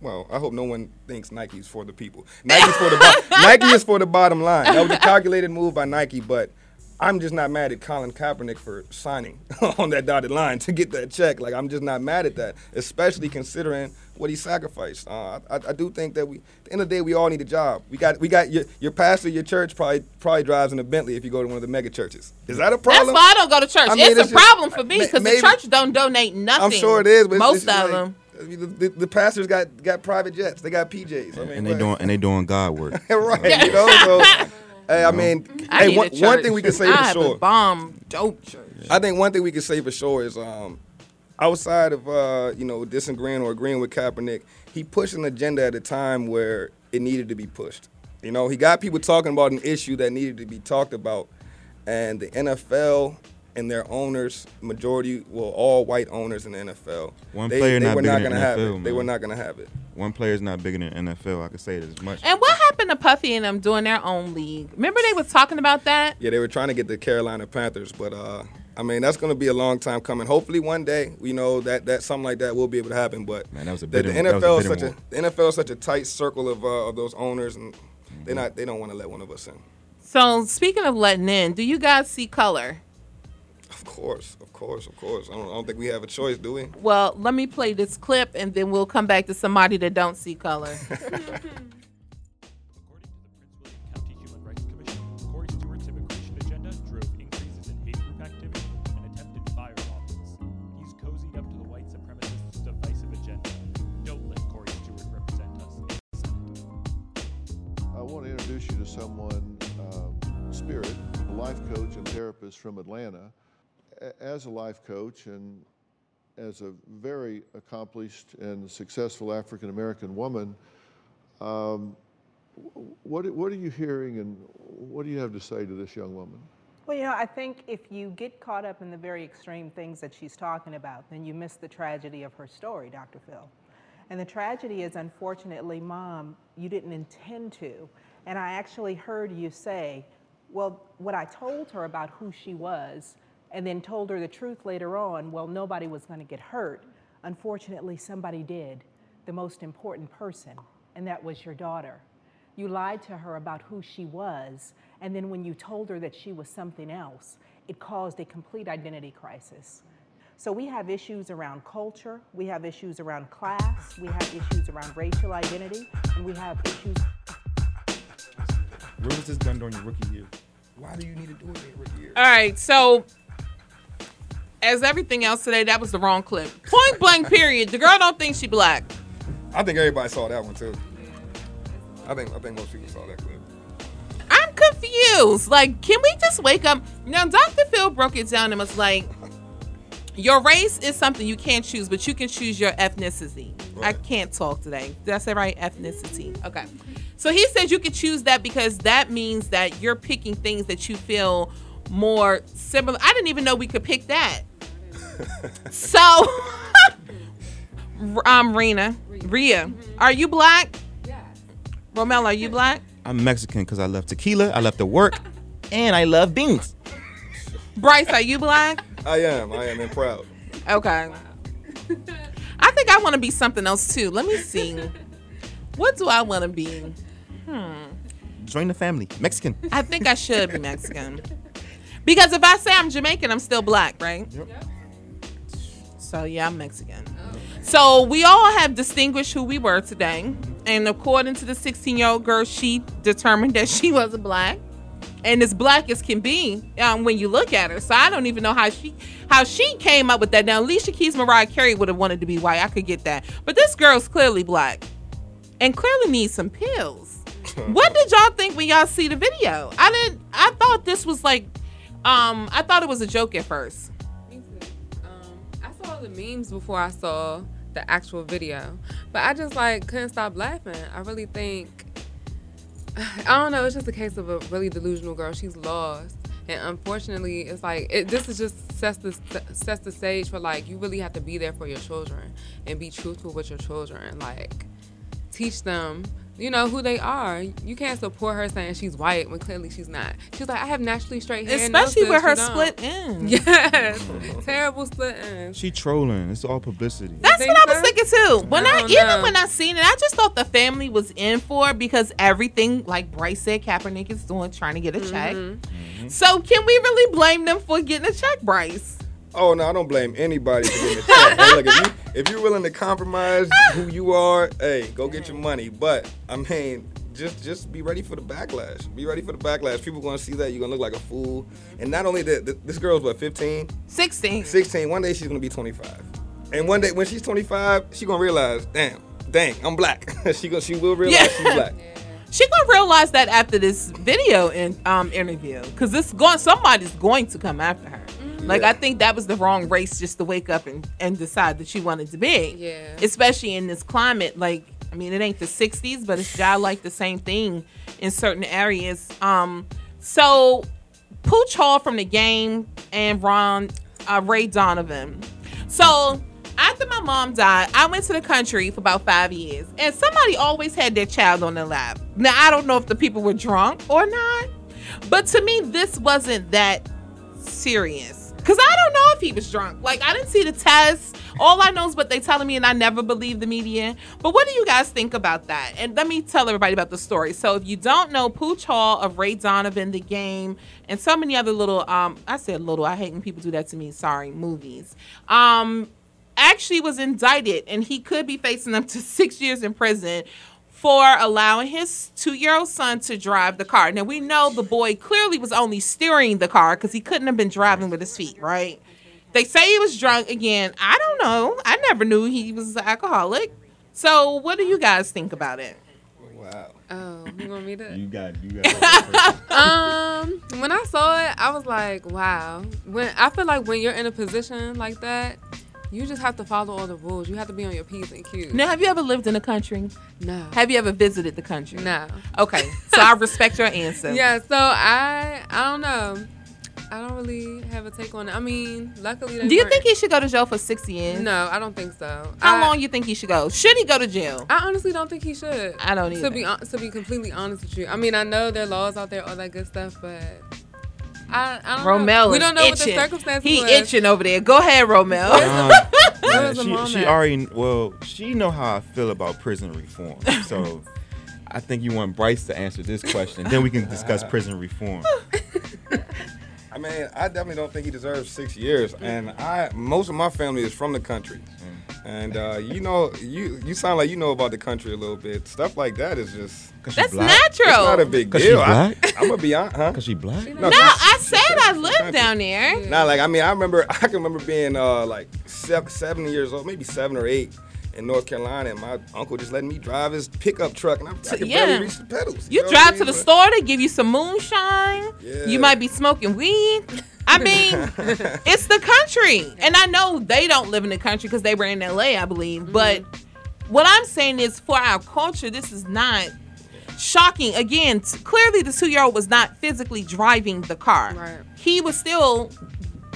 Speaker 12: Well, I hope no one thinks Nike's for the people. Nike's for the bo- Nike is for the bottom line. That was a calculated move by Nike, but I'm just not mad at Colin Kaepernick for signing on that dotted line to get that check. Like I'm just not mad at that, especially considering what he sacrificed. Uh, I, I do think that we, at the end of the day, we all need a job. We got, we got your, your pastor, your church probably probably drives in a Bentley if you go to one of the mega churches. Is that a problem?
Speaker 8: That's why I don't go to church.
Speaker 12: I mean,
Speaker 8: it's,
Speaker 12: it's
Speaker 8: a
Speaker 12: just-
Speaker 8: problem for me because the church don't donate nothing.
Speaker 12: I'm sure it is, but
Speaker 8: most
Speaker 12: it's
Speaker 8: of
Speaker 12: like-
Speaker 8: them.
Speaker 12: I mean, the, the, the pastors got got private jets. They got PJs. I mean,
Speaker 14: and they
Speaker 12: but-
Speaker 14: doing and they doing God work.
Speaker 12: right, you know. So, hey, I mean,
Speaker 8: I
Speaker 12: hey,
Speaker 8: need
Speaker 12: one,
Speaker 8: a
Speaker 12: one
Speaker 8: church.
Speaker 12: thing we can say
Speaker 8: I
Speaker 12: for
Speaker 8: have
Speaker 12: sure.
Speaker 8: a bomb dope church.
Speaker 12: I think one thing we can say for sure is, um, outside of uh, you know disagreeing or agreeing with Kaepernick, he pushed an agenda at a time where it needed to be pushed. You know, he got people talking about an issue that needed to be talked about, and the NFL and their owners, majority, well, all white owners in the NFL.
Speaker 14: One
Speaker 12: they,
Speaker 14: player
Speaker 12: they
Speaker 14: not
Speaker 12: were
Speaker 14: bigger
Speaker 12: not
Speaker 14: than
Speaker 12: gonna have
Speaker 14: NFL,
Speaker 12: it. They
Speaker 14: man.
Speaker 12: were not gonna have it.
Speaker 14: One player's not bigger than NFL. I can say it as much.
Speaker 8: And what happened to Puffy and them doing their own league? Remember they was talking about that?
Speaker 12: Yeah, they were trying to get the Carolina Panthers, but uh, I mean that's going to be a long time coming. Hopefully, one day, you know that that something like that will be able to happen. But
Speaker 14: Man, that was a
Speaker 12: the, the
Speaker 14: bidding- that was a
Speaker 12: NFL is
Speaker 14: bidding
Speaker 12: such a the NFL is such a tight circle of uh, of those owners, and they not they don't want to let one of us in.
Speaker 8: So speaking of letting in, do you guys see color?
Speaker 12: Of course, of course, of course. I don't, I don't think we have a choice, do we?
Speaker 8: Well, let me play this clip and then we'll come back to somebody that don't see color.
Speaker 15: According to the Prince William County Human Rights Commission, Corey Stewart's immigration agenda drove increases in hate group activity and attempted fire. He's cozied up to the white supremacists' divisive agenda. Don't let Corey Stewart represent us in the Senate.
Speaker 16: I want to introduce you to someone, um, Spirit, a life coach and therapist from Atlanta. As a life coach and as a very accomplished and successful African American woman, um, what, what are you hearing and what do you have to say to this young woman?
Speaker 17: Well, you know, I think if you get caught up in the very extreme things that she's talking about, then you miss the tragedy of her story, Dr. Phil. And the tragedy is, unfortunately, Mom, you didn't intend to. And I actually heard you say, well, what I told her about who she was, and then told her the truth later on, well, nobody was going to get hurt. Unfortunately, somebody did, the most important person, and that was your daughter. You lied to her about who she was, and then when you told her that she was something else, it caused a complete identity crisis. So we have issues around culture, we have issues around class, we have issues around racial identity, and we have issues.
Speaker 14: Where was this done during your rookie year?
Speaker 12: Why do you need to do it in your rookie year?
Speaker 8: All right, so as everything else today, that was the wrong clip. Point blank, period. The girl don't think she black.
Speaker 12: I think everybody saw that one too. I think I think most people saw that clip.
Speaker 8: I'm confused. Like, can we just wake up? Now, Dr. Phil broke it down and was like, your race is something you can't choose, but you can choose your ethnicity. I can't talk today. Did I say right? Ethnicity. Okay. So he says you can choose that because that means that you're picking things that you feel more similar. I didn't even know we could pick that. so, um, Rena, Ria, are you black? Yeah. Romel, are you black?
Speaker 14: I'm Mexican because I love tequila, I love to work, and I love beans.
Speaker 8: Bryce, are you black?
Speaker 12: I am. I am and proud.
Speaker 8: Okay. I think I want to be something else too. Let me see. What do I want to be? Hmm.
Speaker 14: Join the family. Mexican.
Speaker 8: I think I should be Mexican. Because if I say I'm Jamaican, I'm still black, right? So yeah, I'm Mexican. So we all have distinguished who we were today. And according to the 16 year old girl, she determined that she wasn't black. And as black as can be um, when you look at her. So I don't even know how she how she came up with that. Now Alicia Keys, Mariah Carey would have wanted to be white. I could get that. But this girl's clearly black. And clearly needs some pills. what did y'all think when y'all see the video? I didn't I thought this was like um I thought it was a joke at first.
Speaker 13: The memes before I saw the actual video, but I just like couldn't stop laughing. I really think I don't know. It's just a case of a really delusional girl. She's lost, and unfortunately, it's like it, this is just sets the sets the stage for like you really have to be there for your children and be truthful with your children. Like teach them. You know who they are. You can't support her saying she's white when clearly she's not. She's like, I have naturally straight hair,
Speaker 8: Especially
Speaker 13: sis,
Speaker 8: with her split ends.
Speaker 13: Yes, terrible split ends.
Speaker 14: She trolling. It's all publicity.
Speaker 8: That's
Speaker 13: think
Speaker 8: what I was thinking too. When I,
Speaker 13: I
Speaker 8: even
Speaker 13: know.
Speaker 8: when I seen it, I just thought the family was in for because everything, like Bryce said, Kaepernick is doing, trying to get a check.
Speaker 13: Mm-hmm.
Speaker 8: So can we really blame them for getting a check, Bryce?
Speaker 12: Oh no, I don't blame anybody for getting a check. hey, look, if you if you're willing to compromise who you are, hey, go get your money. But I mean, just just be ready for the backlash. Be ready for the backlash. People gonna see that you're gonna look like a fool. And not only that, th- this girl's what 15,
Speaker 8: 16,
Speaker 12: 16. One day she's gonna be 25, and one day when she's 25, she gonna realize, damn, dang, I'm black. she gonna she will realize
Speaker 8: Yeah.
Speaker 12: she's black. Yeah.
Speaker 8: She gonna realize that after this video in, um, interview, because this going somebody's going to come after her. Like I think that was the wrong race just to wake up and, and decide that she wanted to be.
Speaker 13: Yeah.
Speaker 8: Especially in this climate, like I mean, it ain't the '60s, but it's job like the same thing in certain areas. Um, so Pooch Hall from the game and Ron uh, Ray Donovan. So after my mom died, I went to the country for about five years, and somebody always had their child on their lap. Now I don't know if the people were drunk or not, but to me this wasn't that serious. Cause I don't know if he was drunk. Like I didn't see the test. All I know is what they telling me, and I never believe the media. But what do you guys think about that? And let me tell everybody about the story. So if you don't know, Pooch Hall of Ray Donovan, the game, and so many other little um I said little, I hate when people do that to me, sorry, movies. Um actually was indicted and he could be facing up to six years in prison for allowing his two-year-old son to drive the car. Now we know the boy clearly was only steering the car because he couldn't have been driving with his feet, right? They say he was drunk again. I don't know. I never knew he was an alcoholic. So what do you guys think about it?
Speaker 12: Wow.
Speaker 13: Oh, you want me to?
Speaker 14: You got you got.
Speaker 13: um, when I saw it, I was like, wow. When I feel like when you're in a position like that, you just have to follow all the rules. You have to be on your p's and q's.
Speaker 8: Now, have you ever lived in the country?
Speaker 13: No.
Speaker 8: Have you ever visited the country?
Speaker 13: No.
Speaker 8: Okay, so I respect your answer.
Speaker 13: Yeah. So I, I don't know. I don't really have a take on it. I mean, luckily.
Speaker 8: Do you
Speaker 13: weren't-
Speaker 8: think he should go to jail for six years?
Speaker 13: No, I don't think so.
Speaker 8: How
Speaker 13: I-
Speaker 8: long you think he should go? Should he go to jail?
Speaker 13: I honestly don't think he should.
Speaker 8: I don't either.
Speaker 13: To be to be completely honest with you, I mean, I know there are laws out there, all that good stuff, but I, I don't know.
Speaker 8: Romel
Speaker 13: We don't know what the
Speaker 8: itching.
Speaker 13: circumstances
Speaker 8: He
Speaker 13: was.
Speaker 8: itching over there. Go ahead, Romel.
Speaker 14: Um,
Speaker 13: Where
Speaker 14: yeah,
Speaker 13: was
Speaker 14: she, she already well, she know how I feel about prison reform. So I think you want Bryce to answer this question. Then we can discuss prison reform.
Speaker 12: I mean, I definitely don't think he deserves six years. And I, most of my family is from the country, and uh, you know, you you sound like you know about the country a little bit. Stuff like that is just
Speaker 8: That's natural.
Speaker 12: It's not a big
Speaker 14: 'Cause she
Speaker 12: deal. I,
Speaker 14: black?
Speaker 12: I'm gonna be honest, huh?
Speaker 14: Cause she black.
Speaker 8: No, I said I lived down there.
Speaker 12: Nah, like I mean, I remember I can remember being uh like seven, seven years old, maybe seven or eight. In North Carolina, and my uncle just letting me drive his pickup truck, and I, I could
Speaker 8: yeah.
Speaker 12: barely reach the pedals.
Speaker 8: You
Speaker 12: know
Speaker 8: drive
Speaker 12: I
Speaker 8: to the
Speaker 12: mean?
Speaker 8: store, they give you some moonshine.
Speaker 12: Yeah.
Speaker 8: You might be smoking weed. I mean, it's the country. And I know they don't live in the country because they were in LA, I believe. Mm-hmm. But what I'm saying is for our culture, this is not shocking. Again, t- clearly the two year old was not physically driving the car.
Speaker 13: Right.
Speaker 8: He was still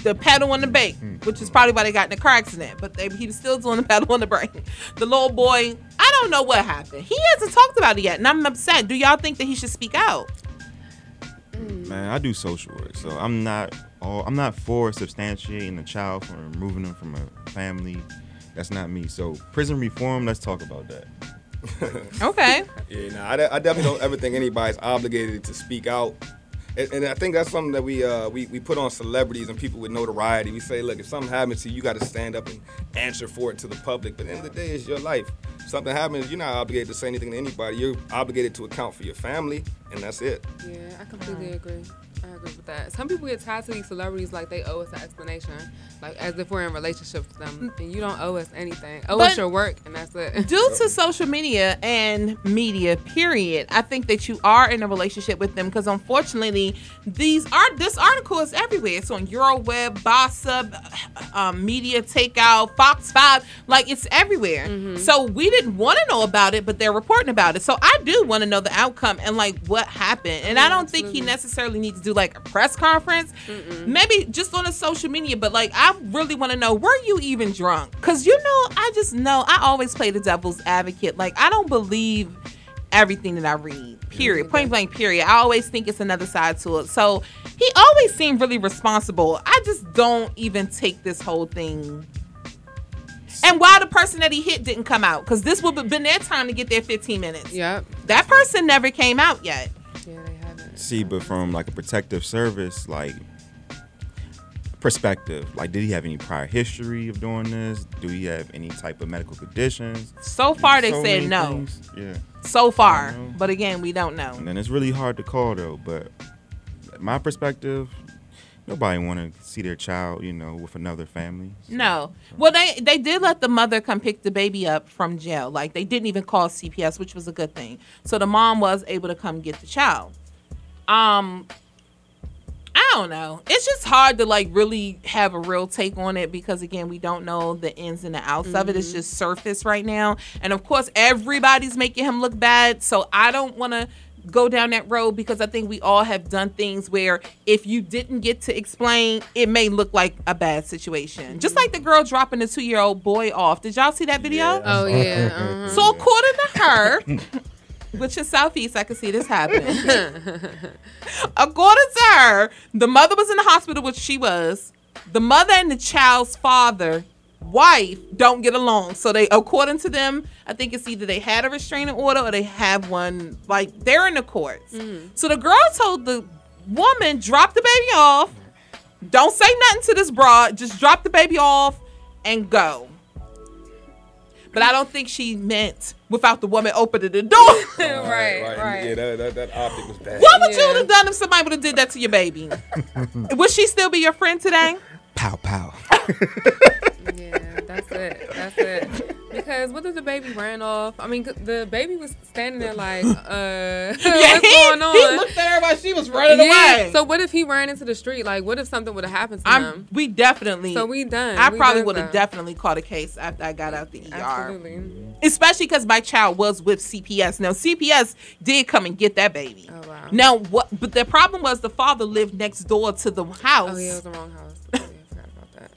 Speaker 8: the pedal on the brake, mm. which is probably why they got in the car accident. But they, he was still doing the pedal on the brake. The little boy, I don't know what happened. He hasn't talked about it yet, and I'm upset. Do y'all think that he should speak out? Mm.
Speaker 14: Man, I do social work, so I'm not all I'm not for substantiating a child from removing them from a family. That's not me. So prison reform, let's talk about that.
Speaker 8: Okay.
Speaker 12: Yeah, nah, I, de- I definitely don't ever think anybody's obligated to speak out. And, and I think that's something that we, uh, we we put on celebrities and people with notoriety. We say, look, if something happens to you, you got to stand up and answer for it to the public. But at the end of the day, it's your life. If something happens, you're not obligated to say anything to anybody. You're obligated to account for your family, and that's it.
Speaker 13: Yeah, I completely agree. I agree with that. Some people get tied to these celebrities like they owe us an explanation, like as if we're in relationship with them, and you don't owe us anything. Owe
Speaker 8: But-
Speaker 13: us your work, and that's it.
Speaker 8: Due to social media and media, period, I think that you are in a relationship with them because unfortunately, these are this article is everywhere. It's on EURweb, Bossip, um, Media Takeout, Fox Five, like it's everywhere. So we didn't want to know about it, but they're reporting about it. So I do want to know the outcome and like what happened. And I don't think he necessarily needs to do like a press conference. Maybe just on a social media, but like I really want to know were you even drunk? Cause you know, I just know I always play the devil's advocate. Like I don't believe everything that I read. Period. Point blank. Period. I always think it's another side to it. So he always seemed really responsible. I just don't even take this whole thing. And why the person that he hit didn't come out? Because this would have been their time to get their 15 minutes.
Speaker 13: Yep.
Speaker 8: That person never came out yet.
Speaker 14: See, but from like a protective service, like perspective, like did he have any prior history of doing this? Do he have any type of medical conditions?
Speaker 8: So far, they
Speaker 14: So
Speaker 8: said no.
Speaker 14: things. Yeah.
Speaker 8: So far. But again, we don't know.
Speaker 14: And then it's really hard to call though. But my perspective, nobody want to see their child, you know, with another family.
Speaker 8: No. Well, they they did let the mother come pick the baby up from jail. Like they didn't even call CPS, which was a good thing. So the mom was able to come get the child. Um I don't know. It's just hard to like really have a real take on it because again, we don't know the ins and the outs of it. It's just surface right now. And of course, everybody's making him look bad. So I don't want to go down that road because I think we all have done things where if you didn't get to explain, it may look like a bad situation. Just like the girl dropping the two year old boy off. Did y'all see that video?
Speaker 13: Oh yeah. uh-huh.
Speaker 8: So according to her, which is southeast, I can see this happen. according to her, the mother was in the hospital, which she was. The mother and the child's father, wife, don't get along. So they, according to them, I think it's either they had a restraining order or they have one. Like they're in the courts. Mm. So the girl told the woman, drop the baby off. Don't say nothing to this broad. Just drop the baby off and go. But I don't think she meant without the woman opening the door.
Speaker 13: right, right.
Speaker 12: Yeah, that, that, that optic was bad.
Speaker 8: What would you have done if somebody would have did that to your baby? would she still be your friend today?
Speaker 14: Pow pow.
Speaker 13: Yeah, that's it. That's it. Because what if the baby ran off? I mean, the baby was standing there like, uh,
Speaker 8: Yeah,
Speaker 13: what's
Speaker 8: he-
Speaker 13: going on?
Speaker 8: he looked at her while she was running
Speaker 13: Yeah,
Speaker 8: away.
Speaker 13: So what if he ran into the street? Like, what if something would have happened to
Speaker 8: I'm,
Speaker 13: him?
Speaker 8: we definitely.
Speaker 13: So we done.
Speaker 8: I
Speaker 13: We
Speaker 8: probably would have definitely caught a case after I got out the ER.
Speaker 13: Absolutely.
Speaker 8: Especially because my child was with CPS. Now CPS did come and get that baby.
Speaker 13: Oh wow.
Speaker 8: Now what? But the problem was the father lived next door to the house.
Speaker 13: Oh yeah, it was the wrong house. Oh, yeah, I forgot about that.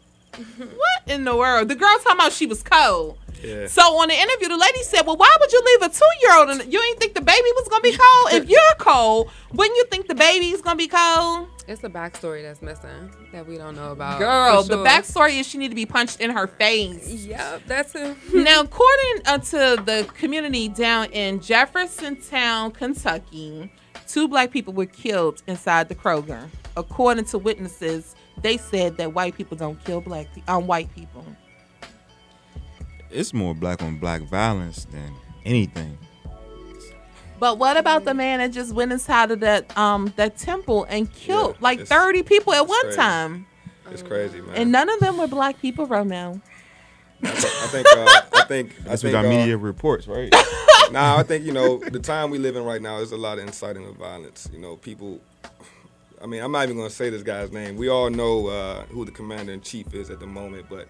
Speaker 8: What in the world? The girl talking about she was cold.
Speaker 12: Yeah.
Speaker 8: So on the interview, the lady said, "Well, why would you leave a two-year-old? And you ain't think the baby was gonna be cold? if you're cold, wouldn't you think the baby's gonna be cold?"
Speaker 13: It's a backstory that's missing that we don't know about.
Speaker 8: Girl,
Speaker 13: for
Speaker 8: the backstory is she need to be punched in her face.
Speaker 13: Yep, that's it.
Speaker 8: now, according uh, to the community down in Jeffersontown, Kentucky, two black people were killed inside the Kroger. According to witnesses, they said that white people don't kill black pe- um, white people.
Speaker 14: It's more black on black violence than anything.
Speaker 8: But what about the man that just went inside of that um that temple and killed like thirty people at one
Speaker 12: crazy.
Speaker 8: time?
Speaker 12: It's crazy, man.
Speaker 8: And none of them were black people, Romeo.
Speaker 12: I think. Uh, I think.
Speaker 14: That's
Speaker 12: I
Speaker 14: what our
Speaker 12: uh,
Speaker 14: media reports, right?
Speaker 12: nah, I think you know the time we live in right now. There's a lot of inciting of violence. You know, people. I mean, I'm not even going to say this guy's name. We all know uh, who the commander in chief is at the moment, but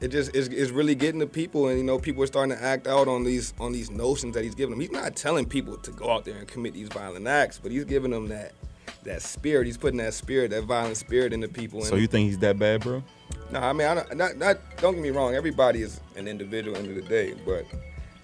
Speaker 12: it just is, is really getting to people, and you know, people are starting to act out on these on these notions that he's giving them. He's not telling people to go out there and commit these violent acts, but he's giving them that that spirit. He's putting that spirit, that violent spirit into people.
Speaker 14: so you think he's that bad, bro?
Speaker 12: No, I mean, I don't, not, not, don't get me wrong. Everybody is an individual end of the day, but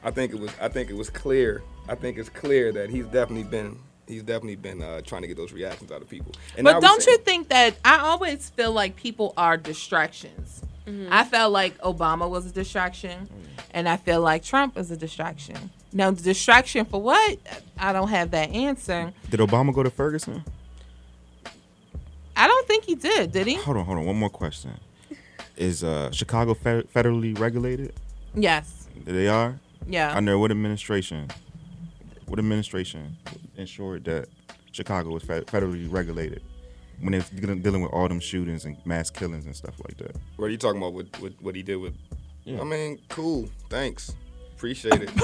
Speaker 12: I think it was, I think it was clear. I think it's clear that he's definitely been, he's definitely been uh, trying to get those reactions out of people. And
Speaker 8: but don't
Speaker 12: see-
Speaker 8: you think that I always feel like people are distractions? I felt like Obama was a distraction, and I feel like Trump is a distraction. Now, the distraction for what? I don't have that answer.
Speaker 14: Did Obama go to Ferguson?
Speaker 8: I don't think he did. Did he?
Speaker 14: Hold on, hold on. One more question. Is uh, Chicago fe- federally regulated?
Speaker 8: Yes.
Speaker 14: They are.
Speaker 8: Yeah.
Speaker 14: Under what administration? What administration ensured that Chicago was federally regulated when they're dealing dealing with all them shootings and mass killings and stuff like that?
Speaker 12: What are you talking about? What, what, what he did with?
Speaker 14: Yeah.
Speaker 12: I mean, cool. Thanks. Appreciate it.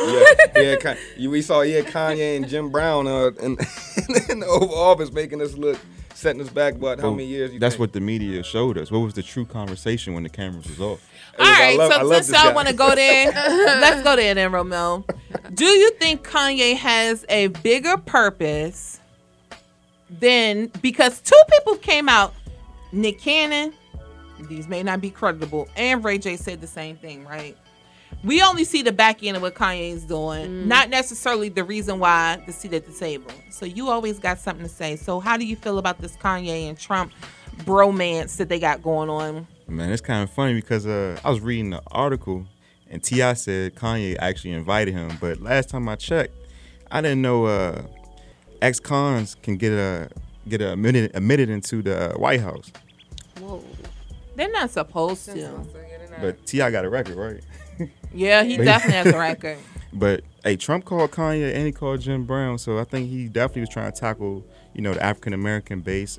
Speaker 12: Yeah, yeah. Con- you- we saw yeah Kanye and Jim Brown uh, in, in the Oval Office making us look, setting us back. But How
Speaker 14: Well,
Speaker 12: many years? You
Speaker 14: That's
Speaker 12: think?
Speaker 14: what the media showed us. What was the true conversation when the cameras was off?
Speaker 8: All right,
Speaker 12: love- I
Speaker 8: so since y'all want to go there, let's go there then, Romeo. Do you think Kanye has a bigger purpose than because two people came out, Nick Cannon, these may not be credible, and Ray J said the same thing, right? We only see the back end of what Kanye is doing, not necessarily the reason why the seat at the table. So you always got something to say. So how do you feel about this Kanye and Trump bromance that they got going on?
Speaker 14: Man, it's kind of funny because uh, I was reading the article and T.I. said Kanye actually invited him, but last time I checked, I didn't know uh, ex-cons can get a get a admitted, admitted into the uh, White House.
Speaker 13: Whoa.
Speaker 8: They're not supposed to.
Speaker 14: But T.I. got a record, right?
Speaker 8: Yeah, he definitely has a record.
Speaker 14: But hey, Trump called Kanye and he called Jim Brown, so I think he definitely was trying to tackle, you know, the African American base.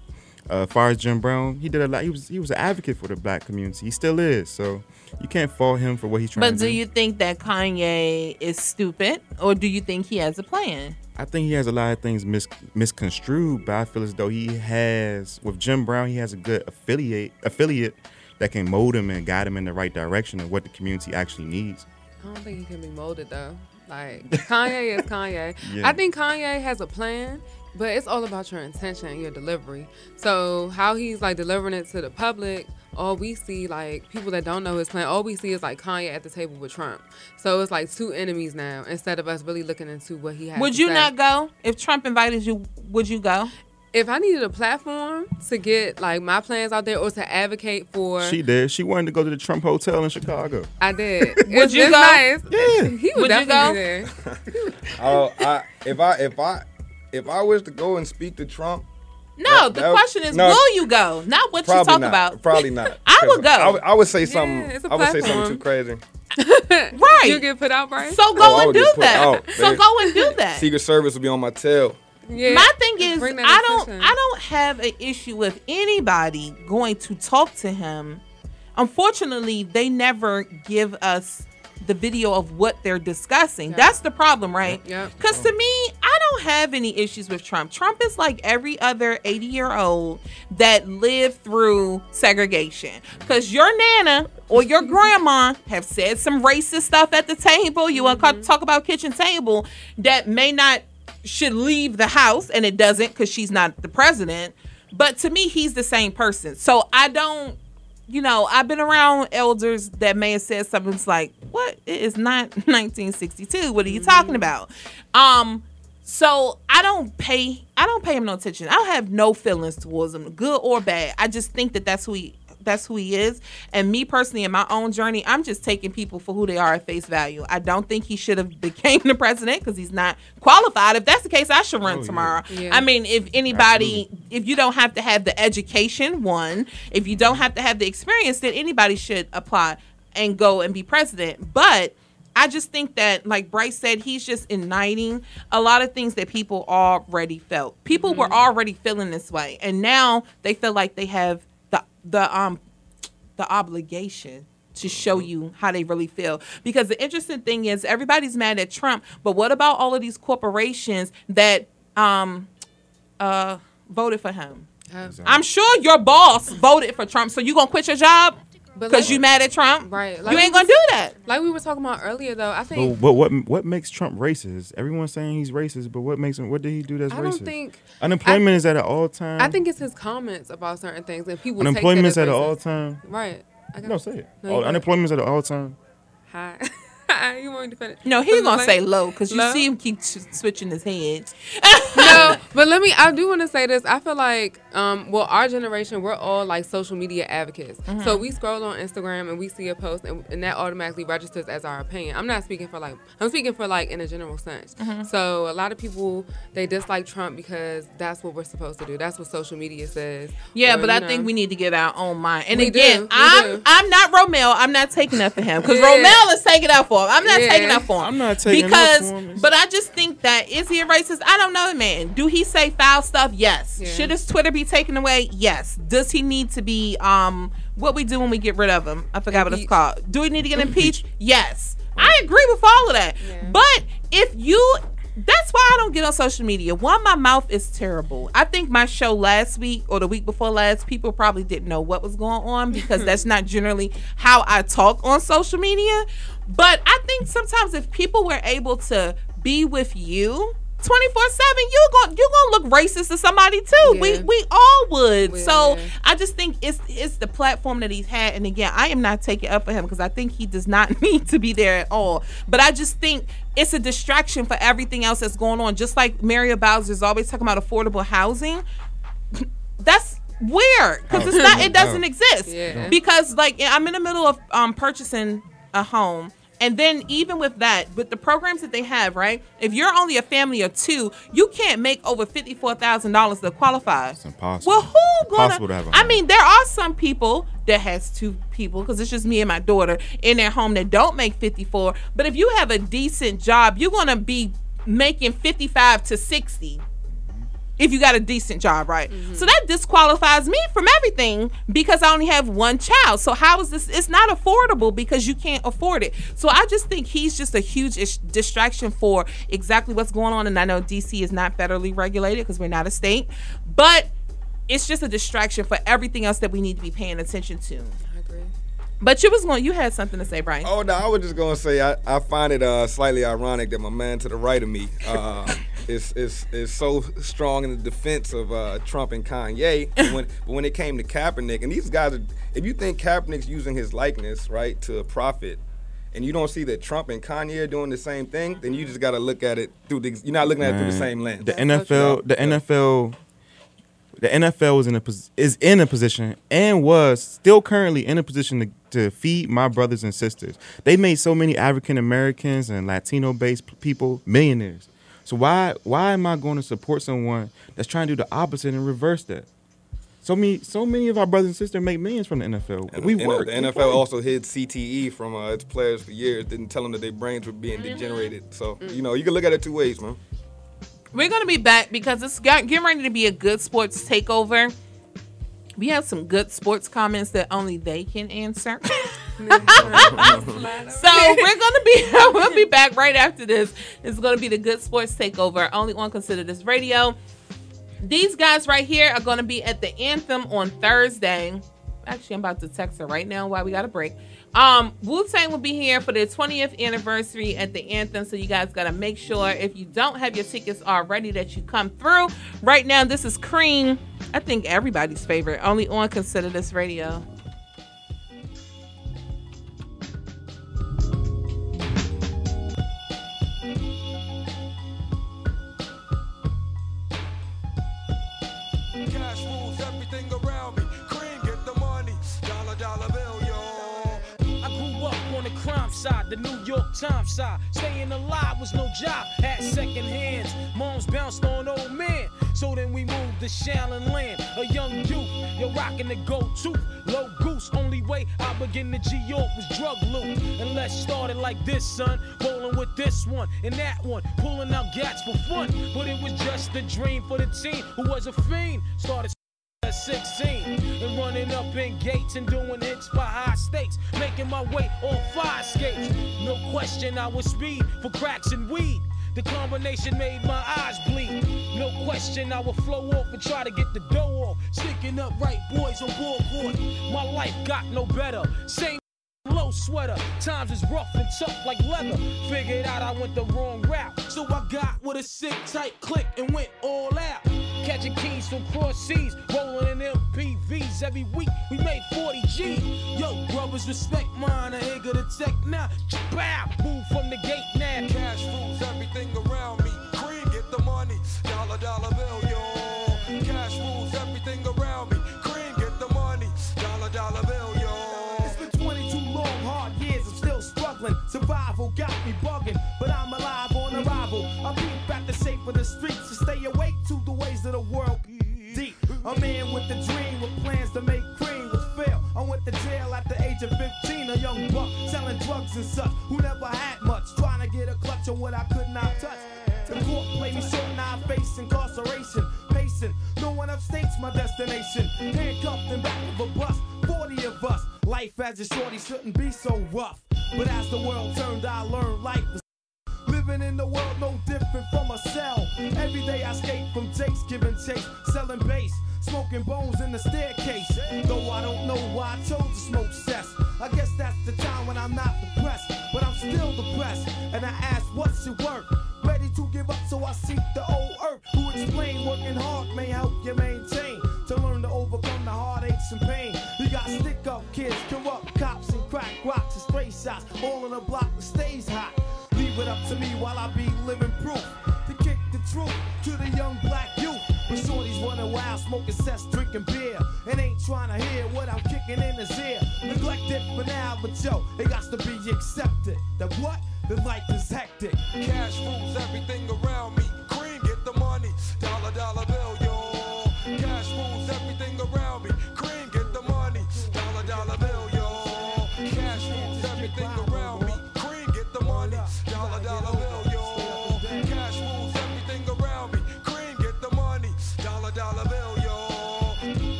Speaker 14: Uh, as far as Jim Brown, he did a lot. He was he was an advocate for the black community. He still is. So you can't fault him for what he's trying
Speaker 8: But
Speaker 14: to
Speaker 8: do But
Speaker 14: do.
Speaker 8: you think that Kanye is stupid, or do you think he has a plan?
Speaker 14: I think he has a lot of things mis- misconstrued, but I feel as though he has with Jim Brown, he has a good affiliate affiliate that can mold him and guide him in the right direction of what the community actually needs.
Speaker 13: I don't think he can be molded though. Like Kanye is Kanye.
Speaker 14: Yeah.
Speaker 13: I think Kanye has a plan, but it's all about your intention and your delivery. So how he's like delivering it to the public, all we see like people that don't know his plan, all we see is like Kanye at the table with Trump. So it's like two enemies now instead of us really looking into what he has.
Speaker 8: Would
Speaker 13: to
Speaker 8: you
Speaker 13: say.
Speaker 8: not go if Trump invited you? Would you go?
Speaker 13: If I needed a platform to get like my plans out there or to advocate for,
Speaker 14: She did. She wanted to go to the Trump Hotel in Chicago.
Speaker 13: I did.
Speaker 8: Would
Speaker 13: It's-
Speaker 8: you
Speaker 13: it's
Speaker 8: go?
Speaker 13: Nice.
Speaker 14: Yeah.
Speaker 13: He would,
Speaker 8: Would you
Speaker 13: definitely
Speaker 8: go?
Speaker 13: be there.
Speaker 12: Oh, I if I if I if I was to go and speak to Trump,
Speaker 8: No,
Speaker 12: That-
Speaker 8: the
Speaker 12: that-
Speaker 8: question is,
Speaker 12: no.
Speaker 8: will you go? Not what you talk
Speaker 12: not.
Speaker 8: about.
Speaker 12: Probably not.
Speaker 8: I would go.
Speaker 12: I would, I would say something.
Speaker 13: it's a
Speaker 12: I would say something too crazy.
Speaker 8: right.
Speaker 13: You get put out, Bryce.
Speaker 8: So go
Speaker 12: Oh,
Speaker 8: and do that.
Speaker 12: out,
Speaker 8: so go and do that.
Speaker 12: Secret Service would be on my tail.
Speaker 13: Yeah.
Speaker 8: My thing is, I don't. I don't have an issue with anybody going to talk to him. Unfortunately, they never give us the video of what they're discussing. That's the problem, right?
Speaker 13: Yep.
Speaker 8: Because to me, I don't have any issues with Trump. Trump is like every other 80 year old that lived through segregation. Because your nana or your grandma have said some racist stuff at the table. You want mm-hmm. to talk about kitchen table that may not should leave the house and it doesn't because she's not the president. But to me, he's the same person. So I don't you know, I've been around elders that may have said something like, "What? It is not 1962. What are you talking about?" Um, so I don't pay. I don't pay him no attention. I don't have no feelings towards him, good or bad. I just think that that's who he. That's who he is. And me personally, in my own journey, I'm just taking people for who they are at face value. I don't think he should have became the president because he's not qualified. If that's the case, I should run
Speaker 14: Oh,
Speaker 8: tomorrow.
Speaker 13: Yeah.
Speaker 8: I mean, if anybody, if you don't have to have the education, one, if you don't have to have the experience, then anybody should apply and go and be president. But I just think that, like Bryce said, he's just igniting a lot of things that people already felt. People were mm-hmm. already feeling this way, and now they feel like they have the the um the obligation to show you how they really feel. Because the interesting thing is everybody's mad at Trump, but what about all of these corporations that um uh voted for him? I'm sure your boss voted for Trump, so you gonna quit your job
Speaker 13: But
Speaker 8: because
Speaker 13: like-
Speaker 8: you mad at Trump?
Speaker 13: Right.
Speaker 8: you ain't gonna do that.
Speaker 13: Like we were talking about earlier, though. I think
Speaker 14: but what what makes Trump racist? Everyone's saying he's racist, but what makes him? What did he do that's
Speaker 13: I
Speaker 14: racist?
Speaker 13: don't think
Speaker 14: unemployment is at an all time.
Speaker 13: I think it's his comments about certain things and people. take
Speaker 14: unemployment
Speaker 13: that
Speaker 14: is
Speaker 13: as
Speaker 14: at an all time.
Speaker 13: Right. I got
Speaker 14: No, say it.
Speaker 13: No,
Speaker 14: Oh,
Speaker 13: you go.
Speaker 14: unemployment is at an all time.
Speaker 13: Hi. you want me to finish?
Speaker 8: No, he's gonna say low because you see him keep switching his head.
Speaker 13: no, but let me. I do want to say this. I feel like, um, well, our generation, we're all like social media advocates.
Speaker 8: Mhm.
Speaker 13: So we scroll on Instagram and we see a post, and, and that automatically registers as our opinion. I'm not speaking for like. I'm speaking for like in a general sense.
Speaker 8: Mhm.
Speaker 13: So a lot of people they dislike Trump because that's what we're supposed to do. That's what social media says.
Speaker 8: Yeah,
Speaker 13: Or,
Speaker 8: but I
Speaker 13: know.
Speaker 8: think we need to get our own mind. And again,
Speaker 13: do,
Speaker 8: I'm
Speaker 13: do.
Speaker 8: I'm not Romel. I'm not taking up for him because
Speaker 13: Yeah.
Speaker 8: Romel is taking up for I'm not
Speaker 13: Yeah.
Speaker 8: taking up for him.
Speaker 14: I'm not taking up
Speaker 8: because,
Speaker 14: for him.
Speaker 8: but I just think that is he a racist? I don't know, man. Do he say foul stuff? Yes.
Speaker 13: Yeah.
Speaker 8: Should his Twitter be taken away? Yes. Does he need to be um what we do when we get rid of him? I forgot what it's called. Do we need to get impeached? Yes. I agree with all of that. But if you that's why I don't get on social media. One, my mouth is terrible. I think my show last week or the week before last, people probably didn't know what was going on because that's not generally how I talk on social media. But I think sometimes if people were able to be with you 24 7 you're going you're going to look racist to somebody too. We
Speaker 13: Yeah.
Speaker 8: we all would. So i just think it's it's the platform that he's had. And again i am not taking up for him because i think he does not need to be there at all. But i just think it's a distraction for everything else that's going on. Just like mario bowser is always talking about affordable housing. That's weird because it's not it doesn't exist.
Speaker 13: Yeah.
Speaker 8: because like i'm in the middle of um purchasing a home and then even with that with the programs that they have right? If you're only a family of two you can't make over $54000 to qualify.
Speaker 14: It's impossible.
Speaker 8: well who gonna
Speaker 14: to have a
Speaker 8: i mean there are some people that has two people because it's just me and my daughter in their home that don't make 54 but if you have a decent job you're gonna be making 55 to 60 if you got a decent job, right? So that disqualifies me from everything because I only have one child. So how is this? It's not affordable because you can't afford it. So I just think he's just a huge ish- distraction for exactly what's going on. And I know DC is not federally regulated because we're not a state, but it's just a distraction for everything else that we need to be paying attention to.
Speaker 13: I agree.
Speaker 8: But you was going. You had something to say, Brian.
Speaker 12: Oh no, I was just gonna say I, I find it uh, slightly ironic that my man to the right of me uh, is, is is so strong in the defense of uh, Trump and Kanye. But when, but when it came to Kaepernick, and these guys, are, if you think Kaepernick's using his likeness right to profit, and you don't see that Trump and Kanye are doing the same thing, then you just got to look at it through the. You're not looking at it through the same lens.
Speaker 14: The NFL, the NFL, the NFL was in a pos- is in a position and was still currently in a position to, to feed my brothers and sisters. They made so many African Americans and Latino based people millionaires. So why why am I going to support someone that's trying to do the opposite and reverse that? So many so many of our brothers and sisters make millions from the NFL.
Speaker 12: And
Speaker 14: we
Speaker 12: the,
Speaker 14: work.
Speaker 12: The NFL
Speaker 14: play.
Speaker 12: also hid CTE from uh, its players for years. Didn't tell them that their brains were being degenerated. So you know you can look at it two ways, man.
Speaker 8: We're gonna be back because it's got, getting ready to be a good sports takeover. We have some good sports comments that only they can answer. so we're gonna be we'll be back right after this. It's gonna be the good sports takeover only on Consider This Radio. These guys right here are gonna be at the anthem on Thursday. Actually, I'm about to text her right now while we got a break. Um, Wu Tang will be here for the 20th anniversary at the anthem, so you guys gotta make sure if you don't have your tickets already that you come through. Right now, this is Cream. I think everybody's favorite, only on Consider This Radio.
Speaker 18: Side, the New York Times side. Staying alive was no job, had second hands. Moms bounced on old men. So then we moved to Shaolin Land, a young youth. You're rocking the go to low goose. Only way I begin to G York was drug loot. And let's start it like this, son. Rolling with this one and that one, pulling out gats for fun. But it was just a dream for the team who was a fiend. Started 16 and running up in gates and doing hits for high stakes, making my way on fire skates. No question, I was speed for cracks and weed. The combination made my eyes bleed. No question, I would flow off and try to get the dough off. Sticking up right boys on board court. My life got no better. Same low sweater. Times is rough and tough like leather. Figured out I went the wrong route. So I got with a sick tight click and went all out. Catching keys from cross seas, rolling in MPVs every week. We made 40 G. Yo, brothers, respect mine. I ain't gonna tech now. Bow, move from the gate now.
Speaker 19: Cash rules everything around the
Speaker 18: world. Deep. A man with a dream with plans to make cream was fail. I went to jail at the age of 15, a young buck selling drugs and such who never had much. Trying to get a clutch on what I could not touch. The court played me short, I face incarceration. Pacing, no one upstates my destination. Handcuffed in back of a bus, 40 of us. Life as a shorty shouldn't be so rough. But as the world turned, I learned life was Living in the world no different from a cell. Every day I skate from Jake's giving chase, selling bass, smoking bones in the staircase. Though I don't know why I chose to smoke cess. I guess that's the time when I'm not depressed, but I'm still depressed. And I ask, what's your work? Ready to give up, so I seek the old earth. Who explain working hard may help you maintain. To learn to overcome the heartaches and pain. You got stick up kids, corrupt cops, and crack rocks and stray shots. All in a block that stays hot. Leave it up to me while I be living proof. To kick the truth to the young black youth. When shorties running wild, smoking cess, drinking beer. And ain't trying to hear what I'm kicking in his ear. Neglected for now, but yo, it got to be accepted. That what? The life is hectic.
Speaker 19: Cash rules everything around me.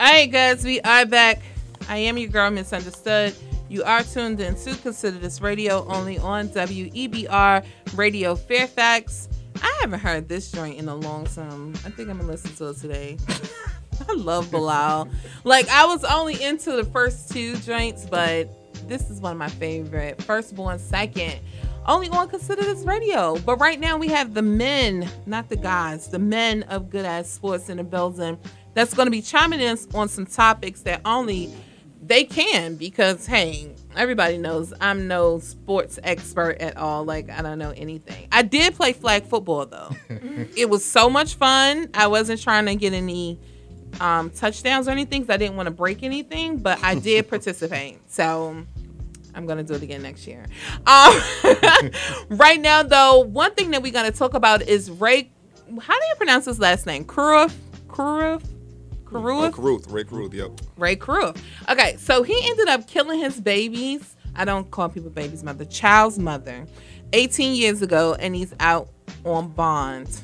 Speaker 8: All right, guys, we are back. I am your girl, Misunderstood. You are tuned in to Consider This Radio only on WEBR Radio Fairfax. I haven't heard this joint in a long time. I think I'm gonna listen to it today. I love Bilal. Like I was only into the first two joints, but this is one of my favorite. Firstborn, second. Only on Consider This Radio. But right now we have the men, not the guys, the men of Good Ass Sports in the building that's going to be chiming in on some topics that only they can because hey everybody knows i'm no sports expert at all. Like i don't know anything. I did play flag football though. It was so much fun. I wasn't trying to get any um, touchdowns or anything because i didn't want to break anything but i did participate. So i'm gonna do it again next year. Um, right now though one thing that we're gonna talk about is ray how do you pronounce his last name? Kuruth? Kuruth?
Speaker 12: Uh, Carruth, Rae Carruth, yep.
Speaker 8: Rae Carruth. Okay, so he ended up killing his babies. I don't call people babies mother, child's mother, 18 years ago, and he's out on bond.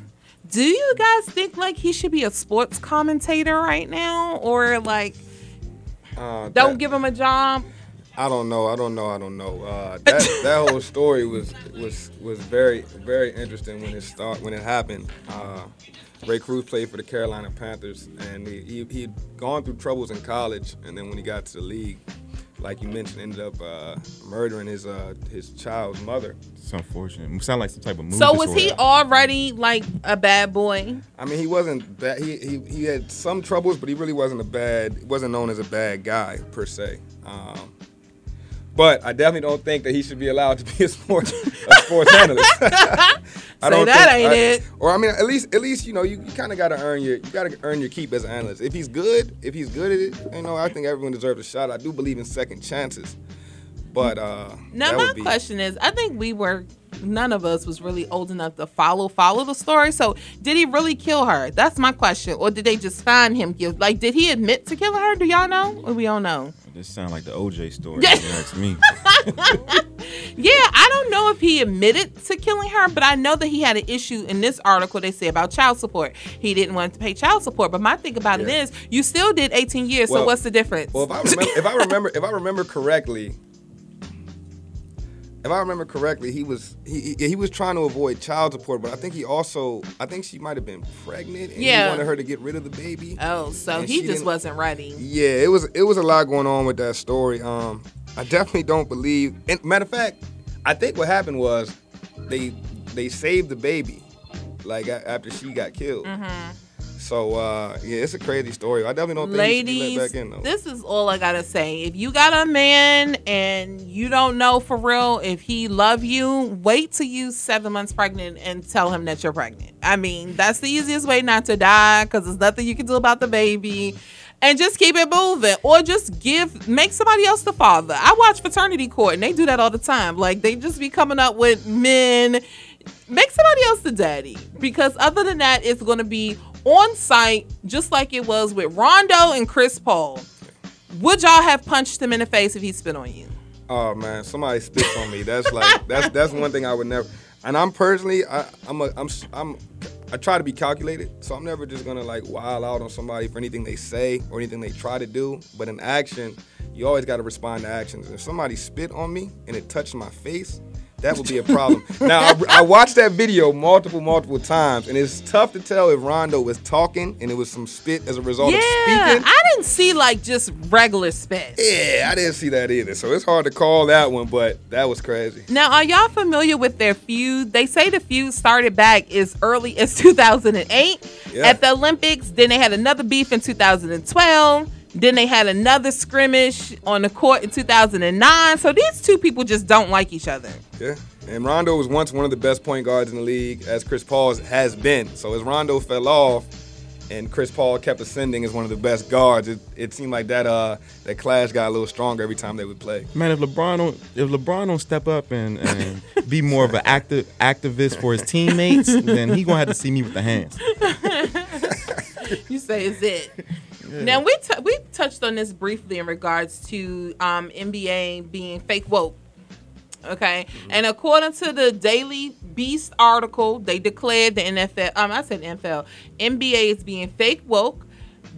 Speaker 8: Do you guys think like he should be a sports commentator right now, or like
Speaker 12: Uh,
Speaker 8: don't
Speaker 12: that-
Speaker 8: give him a job?
Speaker 12: I don't know. I don't know. I don't know. Uh, that that whole story was was was very very interesting when it start when it happened. Uh, Rae Carruth played for the Carolina Panthers, and he, he he'd gone through troubles in college, and then when he got to the league, like you mentioned, ended up uh, murdering his uh, his child's mother.
Speaker 14: It's unfortunate. It sound like some type of movie.
Speaker 8: So was he already like a bad boy?
Speaker 12: I mean, he wasn't bad. He, he he had some troubles, but he really wasn't a bad. wasn't known as a bad guy per se. Um, but I definitely don't think that he should be allowed to be a sports a sports analyst. I
Speaker 8: Say that ain't
Speaker 12: I-
Speaker 8: it.
Speaker 12: Or I mean, at least at least you know you, you kind of got to earn your you got to earn your keep as an analyst. If he's good, if he's good at it, you know, I think everyone deserves a shot. I do believe in second chances, but uh,
Speaker 8: Now my
Speaker 12: be,
Speaker 8: question is, I think we were none of us was really old enough to follow follow the story. So did he really kill her? That's my question. Or did they just find him guilty? Like did he admit to killing her? Do y'all know? Or we don't know?
Speaker 14: This sound like the OJ story.
Speaker 8: Yeah.
Speaker 14: ask me.
Speaker 8: Yeah, I don't know if he admitted to killing her, but I know that he had an issue in this article they say about child support. He didn't want to pay child support. But my thing about it
Speaker 12: Yeah.
Speaker 8: is you still did 18 years, so what's the difference?
Speaker 12: Well, if I remember, if I remember, if I remember correctly, if I remember correctly, he was he, he he was trying to avoid child support, but I think he also I think she might have been pregnant and
Speaker 8: Yeah.
Speaker 12: he wanted her to get rid of the baby.
Speaker 8: oh, so he just wasn't ready.
Speaker 12: Yeah, it was it was a lot going on with that story. Um, I definitely don't believe. And matter of fact, I think what happened was they they saved the baby, like after she got killed.
Speaker 8: Mm-hmm.
Speaker 12: So uh, yeah, it's a crazy story. I definitely don't think he should be
Speaker 8: Ladies,
Speaker 12: let back in though.
Speaker 8: this is all I gotta say. If you got a man and you don't know for real if he love you, wait till you seven months pregnant and tell him that you're pregnant. I mean, that's the easiest way not to die because there's nothing you can do about the baby. And just keep it moving, or just give, make somebody else the father. I watch Paternity Court, and they do that all the time. Like they just be coming up with men make somebody else the daddy because other than that it's going to be on site just like it was with rondo and chris paul would y'all have punched him in the face if he spit on you
Speaker 12: Oh man, somebody spits on me. That's like that's that's one thing I would never. And I'm personally, I, I'm a, I'm I'm I try to be calculated, so I'm never just gonna like wild out on somebody for anything they say or anything they try to do. But in action, you always got to respond to actions. If somebody spit on me and it touched my face, that would be a problem. now I, I watched that video multiple multiple times, and it's tough to tell if Rondo was talking and it was some spit as a result of
Speaker 8: yeah
Speaker 12: speaking.
Speaker 8: i didn't see like just regular spit
Speaker 12: Yeah, I didn't see that either. So it's hard to call that one, but that was crazy.
Speaker 8: now are y'all familiar with their feud they say the feud started back as early as 2008
Speaker 12: Yeah.
Speaker 8: at the olympics then they had another beef in 2012 then they had another scrimmage on the court in 2009 so these two people just don't like each other
Speaker 12: Yeah. And Rondo was once one of the best point guards in the league, as Chris Paul has been. So as Rondo fell off, and Chris Paul kept ascending as one of the best guards, it, it seemed like that uh that clash got a little stronger every time they would play.
Speaker 14: Man, if LeBron don't if LeBron don't step up and, and be more of an active activist for his teammates, then he gonna have to see me with the hands.
Speaker 8: you say is it. Now we t- we touched on this briefly in regards to um, NBA being fake woke. Okay, and according to the Daily Beast article, they declared the NFL. Um, I said NFL. NBA is being fake woke.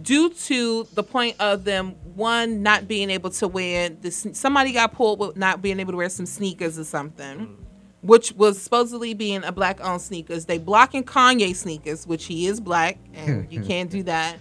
Speaker 8: due to the point of them one not being able to wear this. Somebody got pulled with not being able to wear some sneakers or something. Which was supposedly being a black owned sneakers. They blocking Kanye sneakers, which he is black, and you can't do that.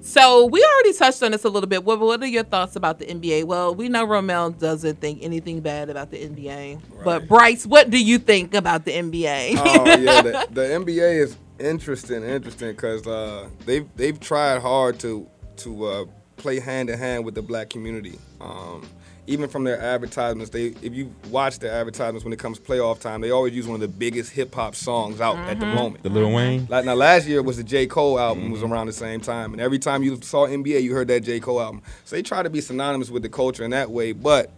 Speaker 8: So we already touched on this a little bit. What, what are your thoughts about the NBA? Well, we know Romel doesn't think anything bad about the NBA, but Bryce, what do you think about the NBA?
Speaker 12: oh yeah, the, the NBA is interesting, interesting because uh, they've they've tried hard to to uh, play hand in hand with the black community. Um, even from their advertisements, they if you watch their advertisements when it comes playoff time, they always use one of the biggest hip hop songs out at the
Speaker 14: Mhm.
Speaker 12: moment.
Speaker 14: The Lil Wayne?
Speaker 12: Like now, last year was the J Cole album was around the same time, and every time you saw NBA, you heard that J Cole album. So they try to be synonymous with the culture in that way, but.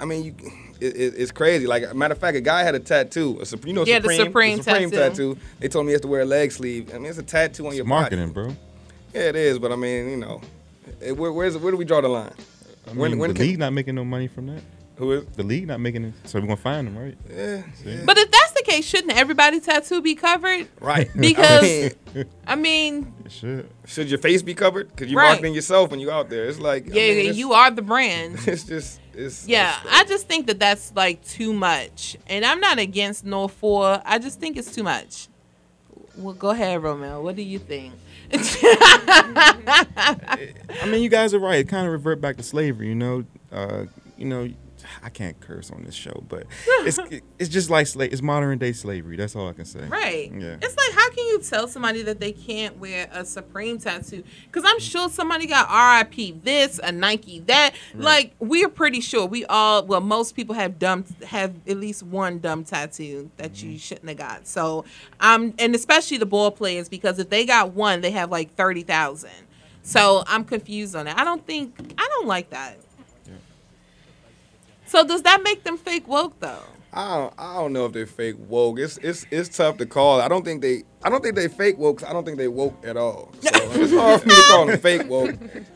Speaker 12: I mean, you, it, it, it's crazy. Like, matter of fact, a guy had a tattoo. A, Sup- you know,
Speaker 8: Yeah, the
Speaker 12: Supreme, the
Speaker 8: Supreme tattoo.
Speaker 12: tattoo. They told me he has to wear a leg sleeve. I mean, it's a tattoo on your
Speaker 14: marketing,
Speaker 12: body.
Speaker 14: bro.
Speaker 12: Yeah, it is. But I mean, you know, it, where, where's where do we draw the line?
Speaker 14: I mean, the league not making no money from that.
Speaker 12: Who is?
Speaker 14: The league not making it, so we're gonna find them, right?
Speaker 12: Yeah.
Speaker 14: See?
Speaker 8: But if that's the case, shouldn't everybody's tattoo be covered?
Speaker 12: Right.
Speaker 8: Because
Speaker 12: I mean,
Speaker 8: I mean,
Speaker 14: It should.
Speaker 12: should your face be covered? Because you're
Speaker 8: Right.
Speaker 12: marketing yourself when you out there. It's like, I
Speaker 8: yeah,
Speaker 12: mean, it's-
Speaker 8: you are the brand.
Speaker 12: It's just, it's.
Speaker 8: Yeah, I just think that that's like too much, and I'm not against no for. I just think it's too much. Well, go ahead, Romel. What do you think?
Speaker 14: I mean, you guys are right. It kind of revert back to slavery, you know. Uh, you know, I can't curse on this show, but it's it's just like sla- it's modern day slavery. That's all I can say.
Speaker 8: Right.
Speaker 14: Yeah.
Speaker 8: It's like, how can you tell somebody that they can't wear a Supreme tattoo? Because I'm sure somebody got RIP this, a Nike that. Like, we're pretty sure we all, well, most people have dumb, have at least one dumb tattoo that
Speaker 14: Mm-hmm.
Speaker 8: you shouldn't have got. So, um, and especially the ball players, because if they got one, they have like 30,000. So I'm confused on it. I don't think, I don't like that. So does that make them fake woke though?
Speaker 12: I don't, I don't know if they're fake woke. It's it's it's tough to call. I don't think they I don't think they fake woke. I don't think they woke at all. So it's hard for me to call them fake woke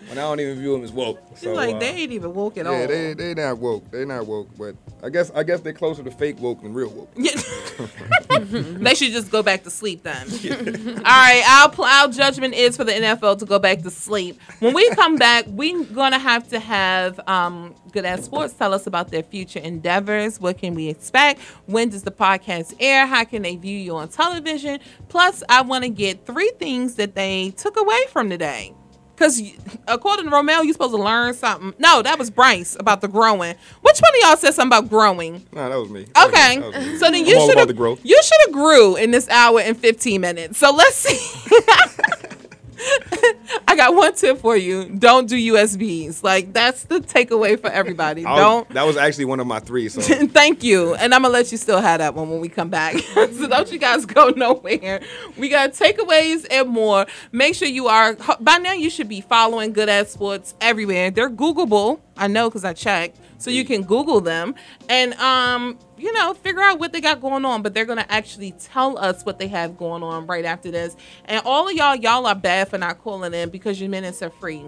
Speaker 12: when I don't even view them as woke. So,
Speaker 8: like
Speaker 12: uh,
Speaker 8: they ain't even woke at
Speaker 12: yeah,
Speaker 8: all.
Speaker 12: they they not woke. They not woke. But I guess I guess they're closer to fake woke than real woke.
Speaker 8: they should just go back to sleep then. All right, our pl- our judgment is for the NFL to go back to sleep. When we come back, we're gonna have to have um, good ass Sports tell us about their future endeavors. What can we expect? When does the podcast air? How can they view you on television? Plus, I want to get three things that they took away from today. Because according to Romel, you're supposed to learn something. No, that was Bryce about the growing. Which one of y'all said something about growing?
Speaker 12: Nah, that was me.
Speaker 8: Okay,
Speaker 12: was me.
Speaker 8: so then you should have
Speaker 12: the
Speaker 8: you should have grew in this hour and 15 minutes. So let's see. I got one tip for you. Don't do USBs. Like that's the takeaway for everybody.
Speaker 12: I was-
Speaker 8: Don't
Speaker 12: That was actually one of my three. So
Speaker 8: Thank you. And I'm gonna let you still have that one when we come back. so don't you guys go nowhere. We got takeaways and more. Make sure you are by now you should be following Good at Sports everywhere. They're Googleable. I know because I checked. So you can Google them and um, you know, figure out what they got going on. But they're gonna actually tell us what they have going on right after this. And all of y'all, y'all are bad for not calling in because your minutes are free.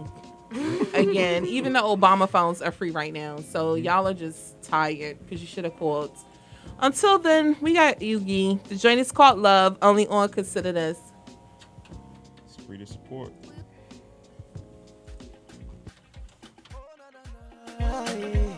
Speaker 8: Again, even the Obama phones are free right now. So y'all are just tired because you should have called. Until then, we got Yugi. The joint is called Love, only on Consider This.
Speaker 14: It's free to support.
Speaker 6: No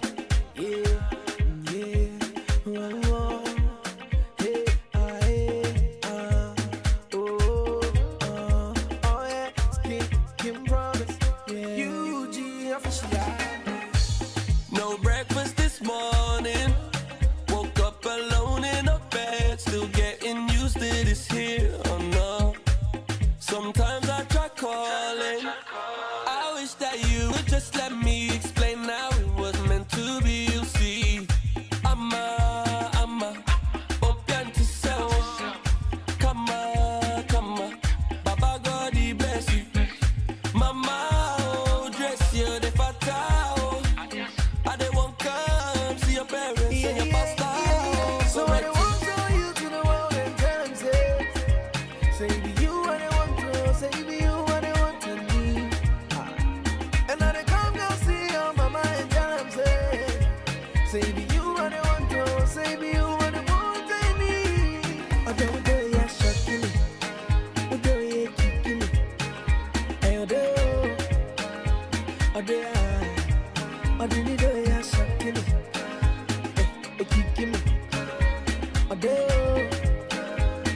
Speaker 20: day,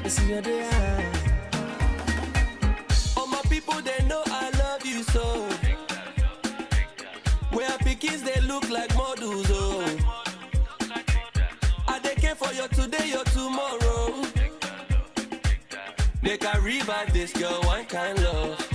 Speaker 20: it's your day.
Speaker 21: All my people, they know I love you so. Where pickings, they look like models, oh. I they care for your today, your tomorrow. Make I revive this girl, one kind love.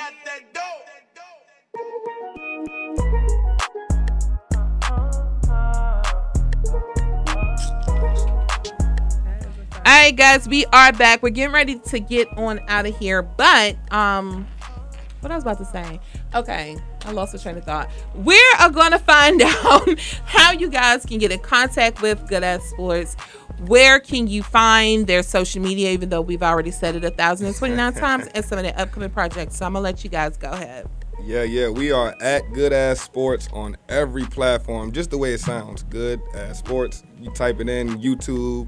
Speaker 21: Got that dope.
Speaker 8: All right, guys, we are back. We're getting ready to get on out of here, but um, what I was about to say. Okay, I lost the train of thought. We are to find out how you guys can get in contact with Good Ass Sports. Where can you find their social media? Even though we've already said it a thousand and twenty nine times, and some of their upcoming projects. So I'm gonna let you guys go ahead.
Speaker 12: Yeah, yeah, we are at Good Ass Sports on every platform, just the way it sounds. Good Ass Sports. You type it in YouTube,